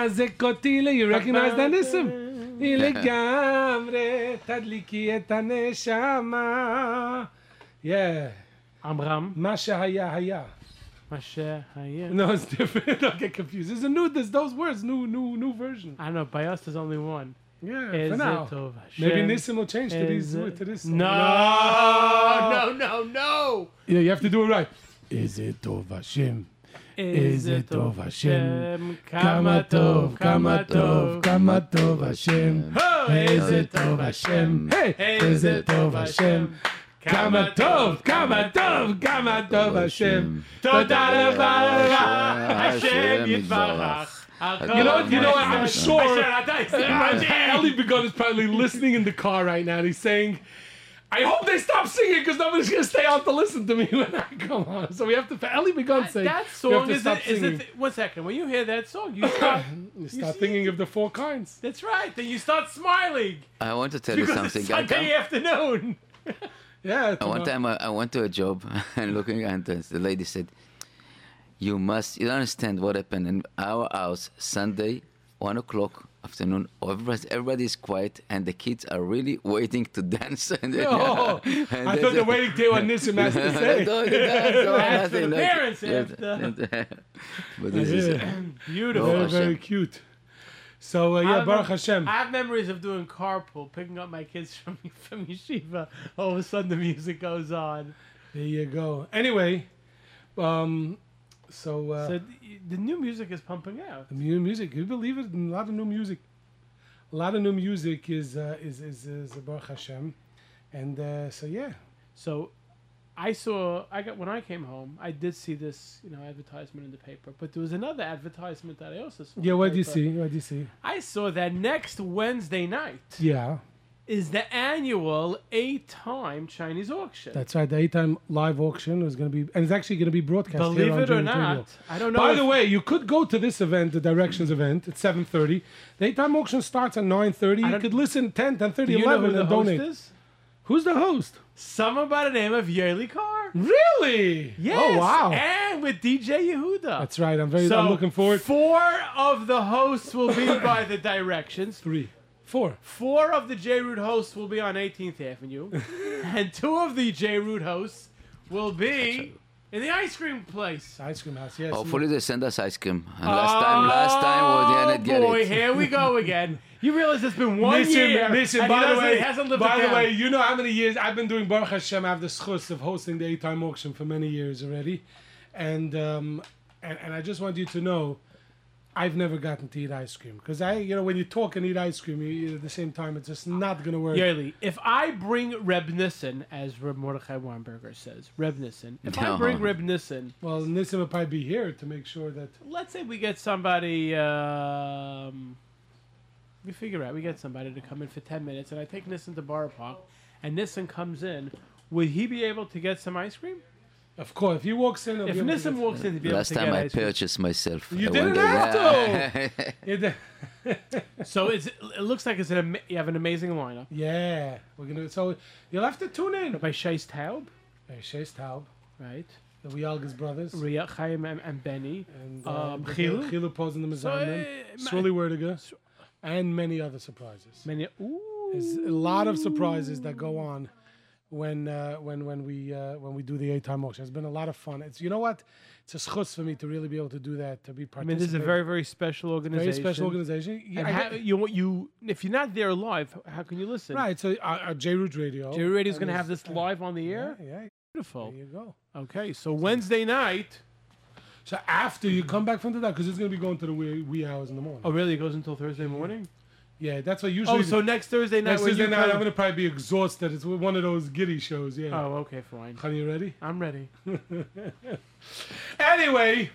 [SPEAKER 8] ותחזק אותי, ל- you recognize that ניסים? היא לגמרי, תדליקי את הנשמה. Yeah.
[SPEAKER 2] עמרם,
[SPEAKER 8] מה שהיה היה.
[SPEAKER 2] מה שהיה.
[SPEAKER 8] No, it's different. Don't get confused. There's a new, there's those words, new, new, new version.
[SPEAKER 2] I don't know, by us there's only one.
[SPEAKER 8] Yeah,
[SPEAKER 2] Is
[SPEAKER 8] for now.
[SPEAKER 2] it tov
[SPEAKER 8] Maybe
[SPEAKER 2] Hashem?
[SPEAKER 8] Nissim will change to these,
[SPEAKER 2] Is it-
[SPEAKER 8] to this.
[SPEAKER 2] No, no, no, no.
[SPEAKER 8] Yeah, you have to do it right. Is it Tov Hashem? Is it Tov Hashem? Kama Tov, Kama Tov, Kama Tov Hashem. Is it Tov Hashem? Hey, is it Tov Hashem? Kama Tov, Kama Tov, Kama Tov Hashem. תודה רבה לך,
[SPEAKER 2] Hashem יתברך.
[SPEAKER 8] You know, you know, I'm sure
[SPEAKER 2] Hashem
[SPEAKER 8] Ellie Begun is probably listening in the car right now, and he's saying, "I hope they stop singing because nobody's gonna stay on to listen to me when I come on." So we have to, for Ellie Begun sake,
[SPEAKER 2] That
[SPEAKER 8] we have
[SPEAKER 2] song is
[SPEAKER 8] stop
[SPEAKER 2] it, is
[SPEAKER 8] singing.
[SPEAKER 2] it, one second, when you hear that song, you start,
[SPEAKER 8] you start
[SPEAKER 2] see-
[SPEAKER 8] thinking of the four kinds.
[SPEAKER 2] that's right, then you start smiling.
[SPEAKER 5] I want to tell you something.
[SPEAKER 2] it's
[SPEAKER 5] I
[SPEAKER 2] Sunday afternoon.
[SPEAKER 8] Yeah.
[SPEAKER 5] Uh, One time I, I went to a job and looking at this, the lady said, "You must. You don't understand what happened in our house Sunday. one o'clock afternoon. Everybody, everybody's quiet, and the kids are really waiting to dance. and then-
[SPEAKER 1] Oh,
[SPEAKER 5] and
[SPEAKER 1] I
[SPEAKER 5] then-
[SPEAKER 1] thought the waiting to what Nissim has say.
[SPEAKER 5] No, they no,
[SPEAKER 2] That's for
[SPEAKER 5] nothing,
[SPEAKER 2] the
[SPEAKER 5] like- but this is,
[SPEAKER 1] Yeah.
[SPEAKER 2] Beautiful.
[SPEAKER 1] Very, very cute. So, uh, yeah,
[SPEAKER 2] I'm-
[SPEAKER 1] Baruch Hashem.
[SPEAKER 2] I have memories of doing carpool, picking up my kids from from yeshiva. All of a sudden, the music goes on.
[SPEAKER 1] There you go. Anyway, um, so, uh,
[SPEAKER 2] So th- the new music is pumping out.
[SPEAKER 1] the new music, you believe it? A lot of new music. A lot of new music is uh, is is, is Baruch Hashem, and uh, so yeah.
[SPEAKER 2] So I saw I got when I came home, I did see this, you know, advertisement in the paper. But there was another advertisement that I also saw.
[SPEAKER 1] Yeah, what do you see? What do you see?
[SPEAKER 2] I saw that next Wednesday night
[SPEAKER 1] Yeah,
[SPEAKER 2] is the annual eight-time Chinese auction.
[SPEAKER 1] that's right. The eight-time live auction is going to be, and it's actually going to be broadcast.
[SPEAKER 2] Believe
[SPEAKER 1] on
[SPEAKER 2] it or not,
[SPEAKER 1] Radio.
[SPEAKER 2] I don't know.
[SPEAKER 1] By the way, you could go to this event, the Directions event, at 7.30. The eight-time auction starts at 9.30. You could listen 10, 10.30,
[SPEAKER 2] do you know
[SPEAKER 1] 11,
[SPEAKER 2] who the
[SPEAKER 1] and donate.
[SPEAKER 2] is?
[SPEAKER 1] Who's the host?
[SPEAKER 2] Someone by the name of Yoely Kar.
[SPEAKER 1] Really?
[SPEAKER 2] Yes.
[SPEAKER 1] Oh, wow.
[SPEAKER 2] And with DJ Yehuda.
[SPEAKER 1] That's right. I'm very
[SPEAKER 2] so
[SPEAKER 1] I'm looking forward.
[SPEAKER 2] Four of the hosts will be by the directions.
[SPEAKER 1] Three. Four.
[SPEAKER 2] Four of the J Root hosts will be on 18th Avenue, and two of the J Root hosts will be in the ice cream place.
[SPEAKER 1] Ice cream house, yes.
[SPEAKER 5] hopefully they send us ice cream. And last time, last time, we
[SPEAKER 2] Oh
[SPEAKER 5] didn't get
[SPEAKER 2] boy,
[SPEAKER 5] it.
[SPEAKER 2] here we go again. You realize it's been one
[SPEAKER 1] Listen,
[SPEAKER 2] year.
[SPEAKER 1] listen, by the way,
[SPEAKER 2] hasn't lived
[SPEAKER 1] by the
[SPEAKER 2] down.
[SPEAKER 1] way, you know how many years I've been doing Baruch Hashem. I have the schus of hosting the eight-time auction for many years already, and um, and and I just want you to know, I've never gotten to eat ice cream because I, you know, when you talk and eat ice cream, you, eat at the same time, it's just not gonna work.
[SPEAKER 2] Yoely, if I bring Reb Nissen, as Reb Mordechai Weinberger says, Reb Nissen, if I bring Reb Nissen,
[SPEAKER 1] Well, Nissim will probably be here to make sure that.
[SPEAKER 2] let's say we get somebody, um, we figure out, we get somebody to come in for 10 minutes, and I take Nissen to Borough Park, and Nissen comes in, would he be able to get some ice cream?
[SPEAKER 1] Of course, if he walks in, he'll
[SPEAKER 2] If
[SPEAKER 1] be able to
[SPEAKER 2] Nissen
[SPEAKER 1] get-
[SPEAKER 2] walks in, he'd be able
[SPEAKER 5] Last
[SPEAKER 2] to
[SPEAKER 5] time
[SPEAKER 2] get
[SPEAKER 5] I
[SPEAKER 2] ice cream.
[SPEAKER 5] purchased myself.
[SPEAKER 1] You
[SPEAKER 5] I
[SPEAKER 1] didn't
[SPEAKER 5] went
[SPEAKER 1] have
[SPEAKER 5] there.
[SPEAKER 1] Yeah,
[SPEAKER 2] So it's, it looks like it's an, ama- you have an amazing lineup.
[SPEAKER 1] yeah, we're gonna. So you'll have to tune in.
[SPEAKER 2] By Shais Taub,
[SPEAKER 1] Hey, Shais Taub,
[SPEAKER 2] right?
[SPEAKER 1] the Wielges brothers,
[SPEAKER 2] Riyad Chaim and, and Benny.
[SPEAKER 1] and
[SPEAKER 2] Um,
[SPEAKER 1] uh,
[SPEAKER 2] Chilu?
[SPEAKER 1] Chilu posing the
[SPEAKER 2] So,
[SPEAKER 1] Mazanim,
[SPEAKER 2] uh,
[SPEAKER 1] Swirly Werdiger, and many other surprises.
[SPEAKER 2] Many, ooh.
[SPEAKER 1] There's a lot of surprises that go on when uh, when when we uh, when we do the eight time auction. It's been a lot of fun. It's you know what? It's a schutz for me to really be able to do that to be
[SPEAKER 2] part.
[SPEAKER 1] I
[SPEAKER 2] mean, this is a very, very special organization.
[SPEAKER 1] very special organization. Yeah,
[SPEAKER 2] And how, you, you, if you're not there live, how can you listen?
[SPEAKER 1] right. So uh, uh, J Root Radio.
[SPEAKER 2] Jerry Radio's
[SPEAKER 1] and
[SPEAKER 2] going to have this live on the
[SPEAKER 1] Yeah,
[SPEAKER 2] air.
[SPEAKER 1] yeah.
[SPEAKER 2] Beautiful.
[SPEAKER 1] There you go.
[SPEAKER 2] Okay, so Wednesday night.
[SPEAKER 1] So after you come back from the dock, because it's going to be going to the wee, wee hours in the morning.
[SPEAKER 2] Oh, really? It goes until Thursday morning.
[SPEAKER 1] Yeah, that's what usually.
[SPEAKER 2] Oh, so next Thursday night
[SPEAKER 1] next
[SPEAKER 2] you
[SPEAKER 1] night, I'm going to probably be exhausted. It's one of those giddy shows. Yeah.
[SPEAKER 2] Oh, okay, fine.
[SPEAKER 1] Honey, you ready?
[SPEAKER 2] I'm ready.
[SPEAKER 1] Anyway,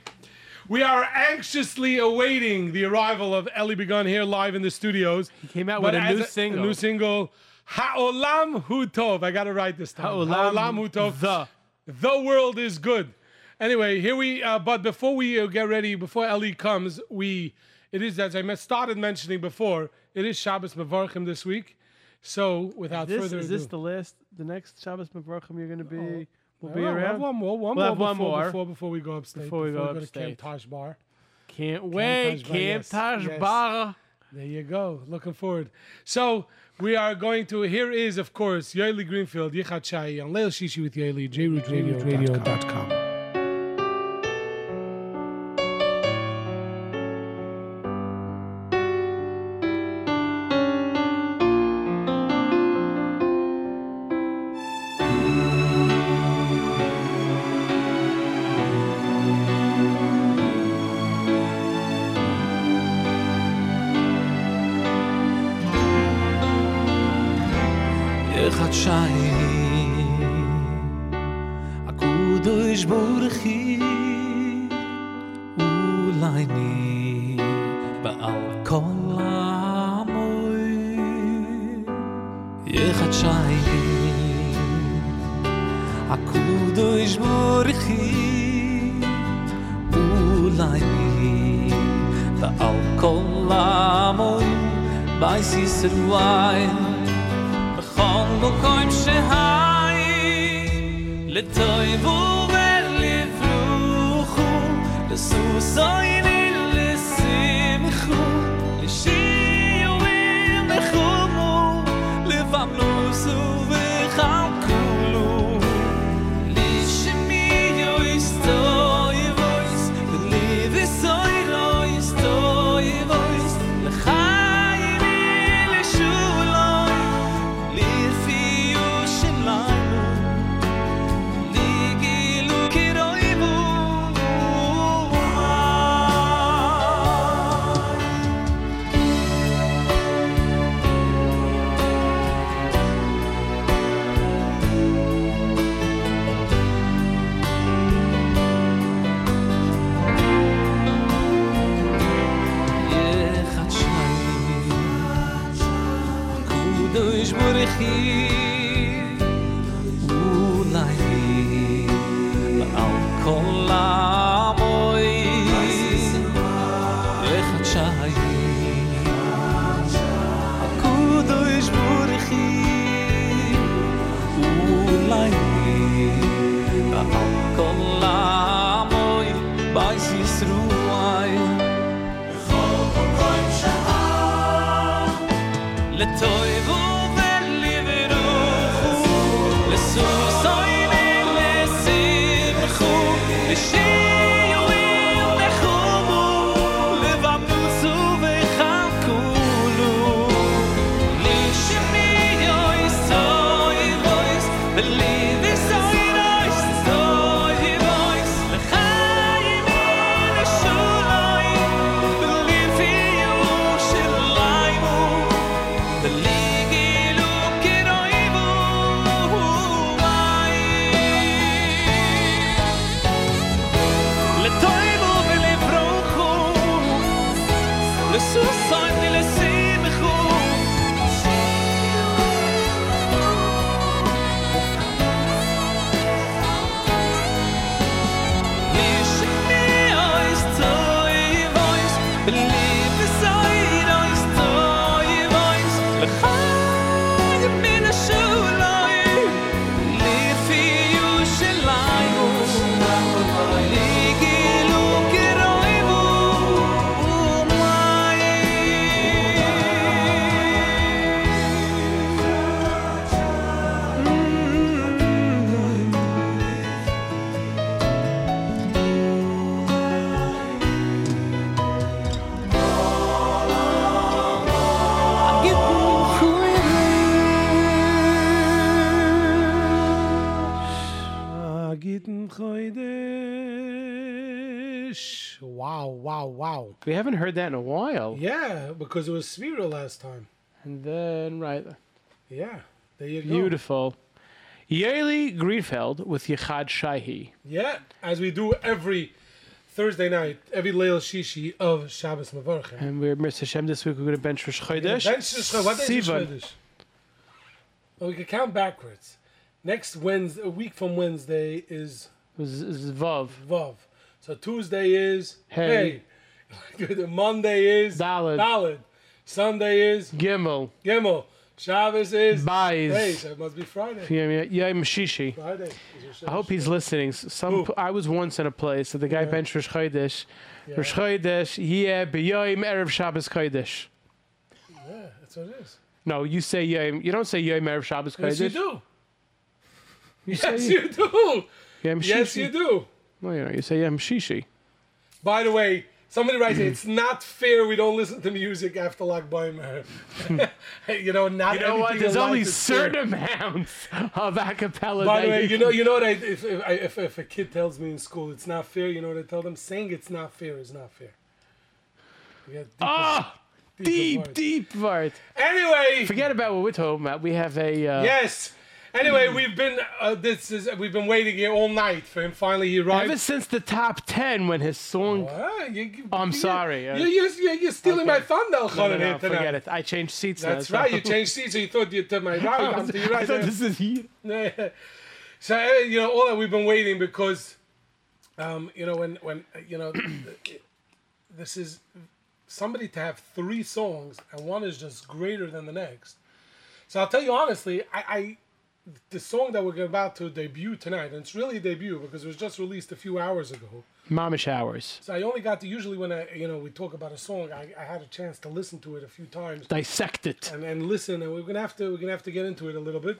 [SPEAKER 1] we are anxiously awaiting the arrival of Ellie Begun here live in the studios.
[SPEAKER 2] He came out
[SPEAKER 1] But
[SPEAKER 2] with a new single.
[SPEAKER 1] A new single. Ha'olam hu tov. I got to write this time.
[SPEAKER 2] Ha'olam
[SPEAKER 1] hu tov.
[SPEAKER 2] the.
[SPEAKER 1] The world is good. Anyway, here we. Uh, but before we uh, get ready, before Ellie comes, we. It is as I started mentioning before. It is Shabbos Mevarchim this week. So without
[SPEAKER 2] This,
[SPEAKER 1] further ado, is
[SPEAKER 2] this the last, the next Shabbos Mevarchim you're going to be, oh. we'll be
[SPEAKER 1] Well, we'll have
[SPEAKER 2] around?
[SPEAKER 1] one more, one
[SPEAKER 2] We'll
[SPEAKER 1] more,
[SPEAKER 2] have one
[SPEAKER 1] before,
[SPEAKER 2] more.
[SPEAKER 1] before before we go upstate.
[SPEAKER 2] Before we go
[SPEAKER 1] to
[SPEAKER 2] upstate.
[SPEAKER 1] Camp Taj Bar.
[SPEAKER 2] Can't wait.
[SPEAKER 1] Taj Bar,
[SPEAKER 2] Camp
[SPEAKER 1] yes,
[SPEAKER 2] Taj
[SPEAKER 1] yes.
[SPEAKER 2] Bar.
[SPEAKER 1] There you go. Looking forward. So we are going to. Here is, of course, Yaeli Greenfield, Yichat Shai, on Leil Shishi with Yoely, JRootRadio.com.
[SPEAKER 6] הקודש בורכי אולי ני בעל כל המוי בייס ישרואי בכל מקום שהי לטויבו ולברוכו לסוסויני
[SPEAKER 2] We haven't heard that in a while.
[SPEAKER 1] Yeah, because it was Sphira last time.
[SPEAKER 2] And then, right.
[SPEAKER 1] Yeah, there you go.
[SPEAKER 2] Beautiful. Yaeli Greenfield with Yichad Shahi.
[SPEAKER 1] Yeah, as we do every Thursday night, every Leil Shishi of Shabbos Mevarchim.
[SPEAKER 2] And we're Mr. Hashem this week. We're going to bench Rosh Chodesh.
[SPEAKER 1] What day is
[SPEAKER 2] Sivan.
[SPEAKER 1] Chodesh? Oh, we can count backwards. Next Wednesday, a week from Wednesday is
[SPEAKER 2] Z- Z- Vav.
[SPEAKER 1] Vav. So Tuesday is
[SPEAKER 2] Hey.
[SPEAKER 1] Hey. Monday is
[SPEAKER 2] Daled.
[SPEAKER 1] Daled. Sunday is
[SPEAKER 2] Gimel.
[SPEAKER 1] Gimel. Shabbos is
[SPEAKER 2] Bais.
[SPEAKER 1] Hey, so it must be Friday.
[SPEAKER 2] Yom Shishi.
[SPEAKER 1] Friday.
[SPEAKER 2] I hope he's listening. Some
[SPEAKER 1] Who?
[SPEAKER 2] I was once in a place that the guy bench Rosh Chodesh. Rosh Chodesh, yeah, eh, b'yom erev Shabbos Chodesh.
[SPEAKER 1] Yeah, that's what it is.
[SPEAKER 2] No, you say yom. You don't say yom erev Shabbos Chodesh.
[SPEAKER 1] Yes, you do.
[SPEAKER 2] You say
[SPEAKER 1] Yes, you do.
[SPEAKER 2] Yom
[SPEAKER 1] Yes,
[SPEAKER 2] Shishi.
[SPEAKER 1] you do.
[SPEAKER 2] No, you know, you say Yom Shishi.
[SPEAKER 1] By the way, somebody writes, it's not fair we don't listen to music after Lag Baimer. you know, not
[SPEAKER 2] You know what? There's only
[SPEAKER 1] is fair.
[SPEAKER 2] certain amounts of a cappella.
[SPEAKER 1] By the way,
[SPEAKER 2] you
[SPEAKER 1] know, you know what? I, if, if, if if a kid tells me in school it's not fair, you know what I tell them? Saying it's not fair is not fair. You get deeper-
[SPEAKER 2] Ah, deep,
[SPEAKER 1] words.
[SPEAKER 2] deep part.
[SPEAKER 1] Anyway,
[SPEAKER 2] Forget about what we're talking about. We have a. Uh,
[SPEAKER 1] yes. Anyway, we've been uh, this is we've been waiting here all night for him. Finally, he arrived.
[SPEAKER 2] Ever since the top ten, when his song.
[SPEAKER 1] You, you-
[SPEAKER 2] I'm sorry, uh,
[SPEAKER 1] You, you, you, you're stealing my thunder,
[SPEAKER 2] No, no, no, forget it. I changed seats
[SPEAKER 1] That's
[SPEAKER 2] now.
[SPEAKER 1] right. You changed seats, so you thought you to my right. I'm to your
[SPEAKER 2] I thought this is here.
[SPEAKER 1] So uh, you know all that we've been waiting because um, you know when when uh, you know this is somebody to have three songs and one is just greater than the next so i'll tell you honestly i, I the song that we're about to debut tonight and it's really a debut because it was just released a few hours ago.
[SPEAKER 2] Mamish hours.
[SPEAKER 1] so i only got to usually when i you know we talk about a song i, I had a chance to listen to it a few times.
[SPEAKER 2] Dissect it.
[SPEAKER 1] and, and listen and we're gonna have to we're gonna have to get into it a little bit.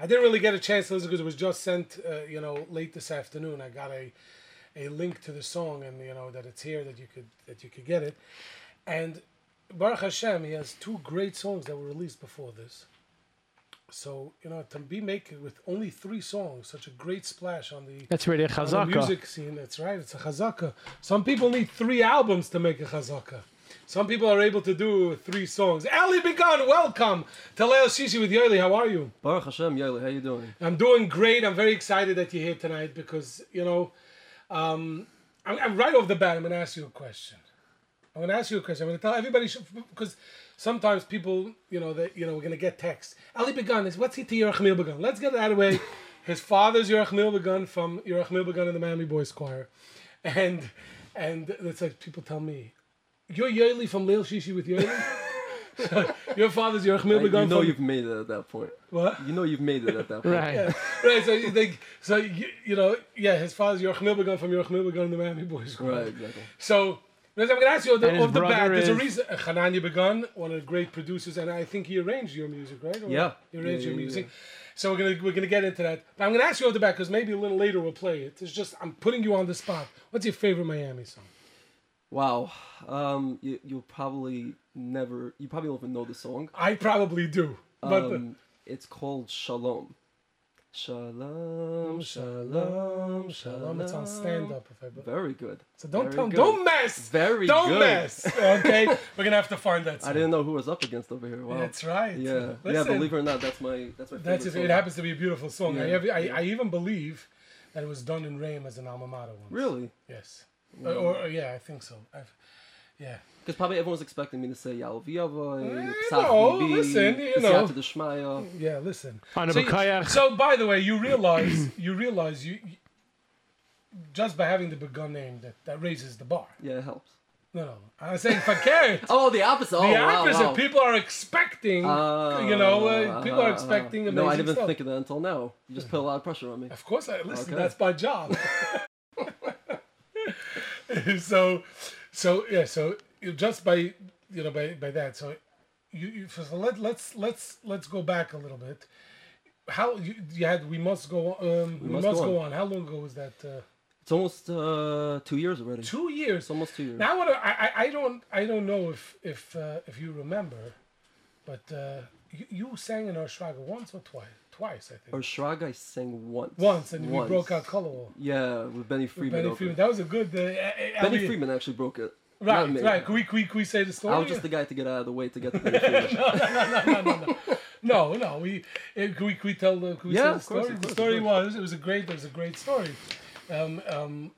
[SPEAKER 1] I didn't really get a chance to listen because it was just sent uh, you know late this afternoon. I got a a link to the song and you know that it's here that you could that you could get it. And baruch hashem he has two great songs that were released before this so you know to be making with only three songs such a great splash on the
[SPEAKER 2] That's really a
[SPEAKER 1] on
[SPEAKER 2] chazaka.
[SPEAKER 1] music scene. That's right. It's a chazaka. Some people need three albums to make a chazaka. Some people are able to do three songs. Ali Begun, welcome to Leil Shishi with Yoeli. How are you?
[SPEAKER 9] Baruch Hashem, Yoely, how you doing?
[SPEAKER 1] I'm doing great. I'm very excited that you're here tonight because you know, um, I'm, I'm right off the bat. I'm going to ask you a question. I'm gonna ask you a question. I'm gonna tell everybody because sometimes people, you know, that you know, we're gonna get texts. Ali Begun is what's he to Yerachmiel Begun? Let's get it out of the way. His father's Yerachmiel Begun from Yerachmiel Begun in the Miami Boys Choir, and and it's like people tell me, you're Yoeli from Leil Shishi with Yoeli. So, your father's Yerachmiel
[SPEAKER 9] uh,
[SPEAKER 1] Begun
[SPEAKER 9] you know
[SPEAKER 1] from
[SPEAKER 9] you've made it at that point.
[SPEAKER 1] what?
[SPEAKER 9] You know you've made it at that point.
[SPEAKER 2] Right.
[SPEAKER 1] right. So you think so you, you know yeah his father's Yerachmiel Begun from Yerachmiel Begun in the Miami Boys Choir.
[SPEAKER 9] Right, exactly.
[SPEAKER 1] So, I'm going to ask you off the, off the bat. There's a reason. uh, Hananya Begun, one of the great producers, and I think he arranged your music, right? Or
[SPEAKER 9] Yeah.
[SPEAKER 1] he arranged
[SPEAKER 9] Yeah,
[SPEAKER 1] your
[SPEAKER 9] yeah,
[SPEAKER 1] music. So we're gonna we're gonna get into that. But I'm gonna ask you off the bat because maybe a little later we'll play it. It's just I'm putting you on the spot. What's your favorite Miami song?
[SPEAKER 9] Wow. Um, you, you'll probably never, you probably won't even know the song.
[SPEAKER 1] I probably do, but the-
[SPEAKER 9] Um, it's called Shalom. Shalom,
[SPEAKER 1] Shalom, Shalom. It's on stand up. If I
[SPEAKER 9] Very good.
[SPEAKER 1] so don't
[SPEAKER 9] Very
[SPEAKER 1] tell,
[SPEAKER 9] good.
[SPEAKER 1] don't mess,
[SPEAKER 9] Very
[SPEAKER 1] don't
[SPEAKER 9] good.
[SPEAKER 1] mess. Okay, we're gonna have to find that. Song.
[SPEAKER 9] I didn't know who was up against over here. Wow.
[SPEAKER 1] That's right.
[SPEAKER 9] Yeah, yeah. Believe it or not, that's my that's my favorite
[SPEAKER 1] That's it.
[SPEAKER 9] song.
[SPEAKER 1] It happens to be a beautiful song. I, have, I,
[SPEAKER 9] yeah.
[SPEAKER 1] I even believe that it was done in Rame as an alma mater once.
[SPEAKER 9] Really?
[SPEAKER 1] Yes. Or, or, or, yeah, I think so. I've, yeah.
[SPEAKER 9] Because probably everyone's expecting me to say Yal Viyava,
[SPEAKER 1] Eh,
[SPEAKER 9] Psach
[SPEAKER 1] no, listen, you know.
[SPEAKER 9] Siyata D'Shmaya.
[SPEAKER 1] Yeah, listen. So, you- so, by the way, you realize you realize you, you just by having the begun name that, that raises the bar.
[SPEAKER 9] Yeah, it helps.
[SPEAKER 1] No, no. I'm saying forget.
[SPEAKER 9] Oh, the opposite. Oh,
[SPEAKER 1] the
[SPEAKER 9] wow,
[SPEAKER 1] opposite.
[SPEAKER 9] wow.
[SPEAKER 1] People are expecting.
[SPEAKER 9] Uh,
[SPEAKER 1] you know, uh, people are expecting
[SPEAKER 9] uh,
[SPEAKER 1] amazing
[SPEAKER 9] No, I didn't even
[SPEAKER 1] stuff.
[SPEAKER 9] think of that until now. You just put a lot of pressure on me.
[SPEAKER 1] Of course, I listen.
[SPEAKER 9] Okay.
[SPEAKER 1] That's my job. so, so yeah. So you just by you know by, by that. So you, you so let let's let's let's go back a little bit. How you, you had we must go on. Um, we, must, go, on. How long ago was that? Uh,
[SPEAKER 9] It's almost uh, two years already.
[SPEAKER 1] two years.
[SPEAKER 9] It's almost two years.
[SPEAKER 1] Now I, wanna, I I I don't I don't know if if uh, if you remember, but uh, you, you sang in our Shraga once or twice. Twice I think.
[SPEAKER 9] Or Shrag I sang once.
[SPEAKER 1] once and we broke out color wall.
[SPEAKER 9] Yeah, with Benny Friedman.
[SPEAKER 1] Benny. Freeman. That was a good. Uh, uh,
[SPEAKER 9] Benny
[SPEAKER 1] Elliot-
[SPEAKER 9] Friedman actually broke it.
[SPEAKER 1] Right,
[SPEAKER 9] Not me.
[SPEAKER 1] right. Can we, can we, can we say the story?
[SPEAKER 9] I was just the guy to get out of the way to get the Benny Friedman.
[SPEAKER 1] no, no. No, no, no, no. no we uh, can we, can we tell the, can we
[SPEAKER 9] Yeah,
[SPEAKER 1] tell the
[SPEAKER 9] of course,
[SPEAKER 1] story?
[SPEAKER 9] of
[SPEAKER 1] the
[SPEAKER 9] course,
[SPEAKER 1] story
[SPEAKER 9] of
[SPEAKER 1] was it was a great it was a great story. Um, um,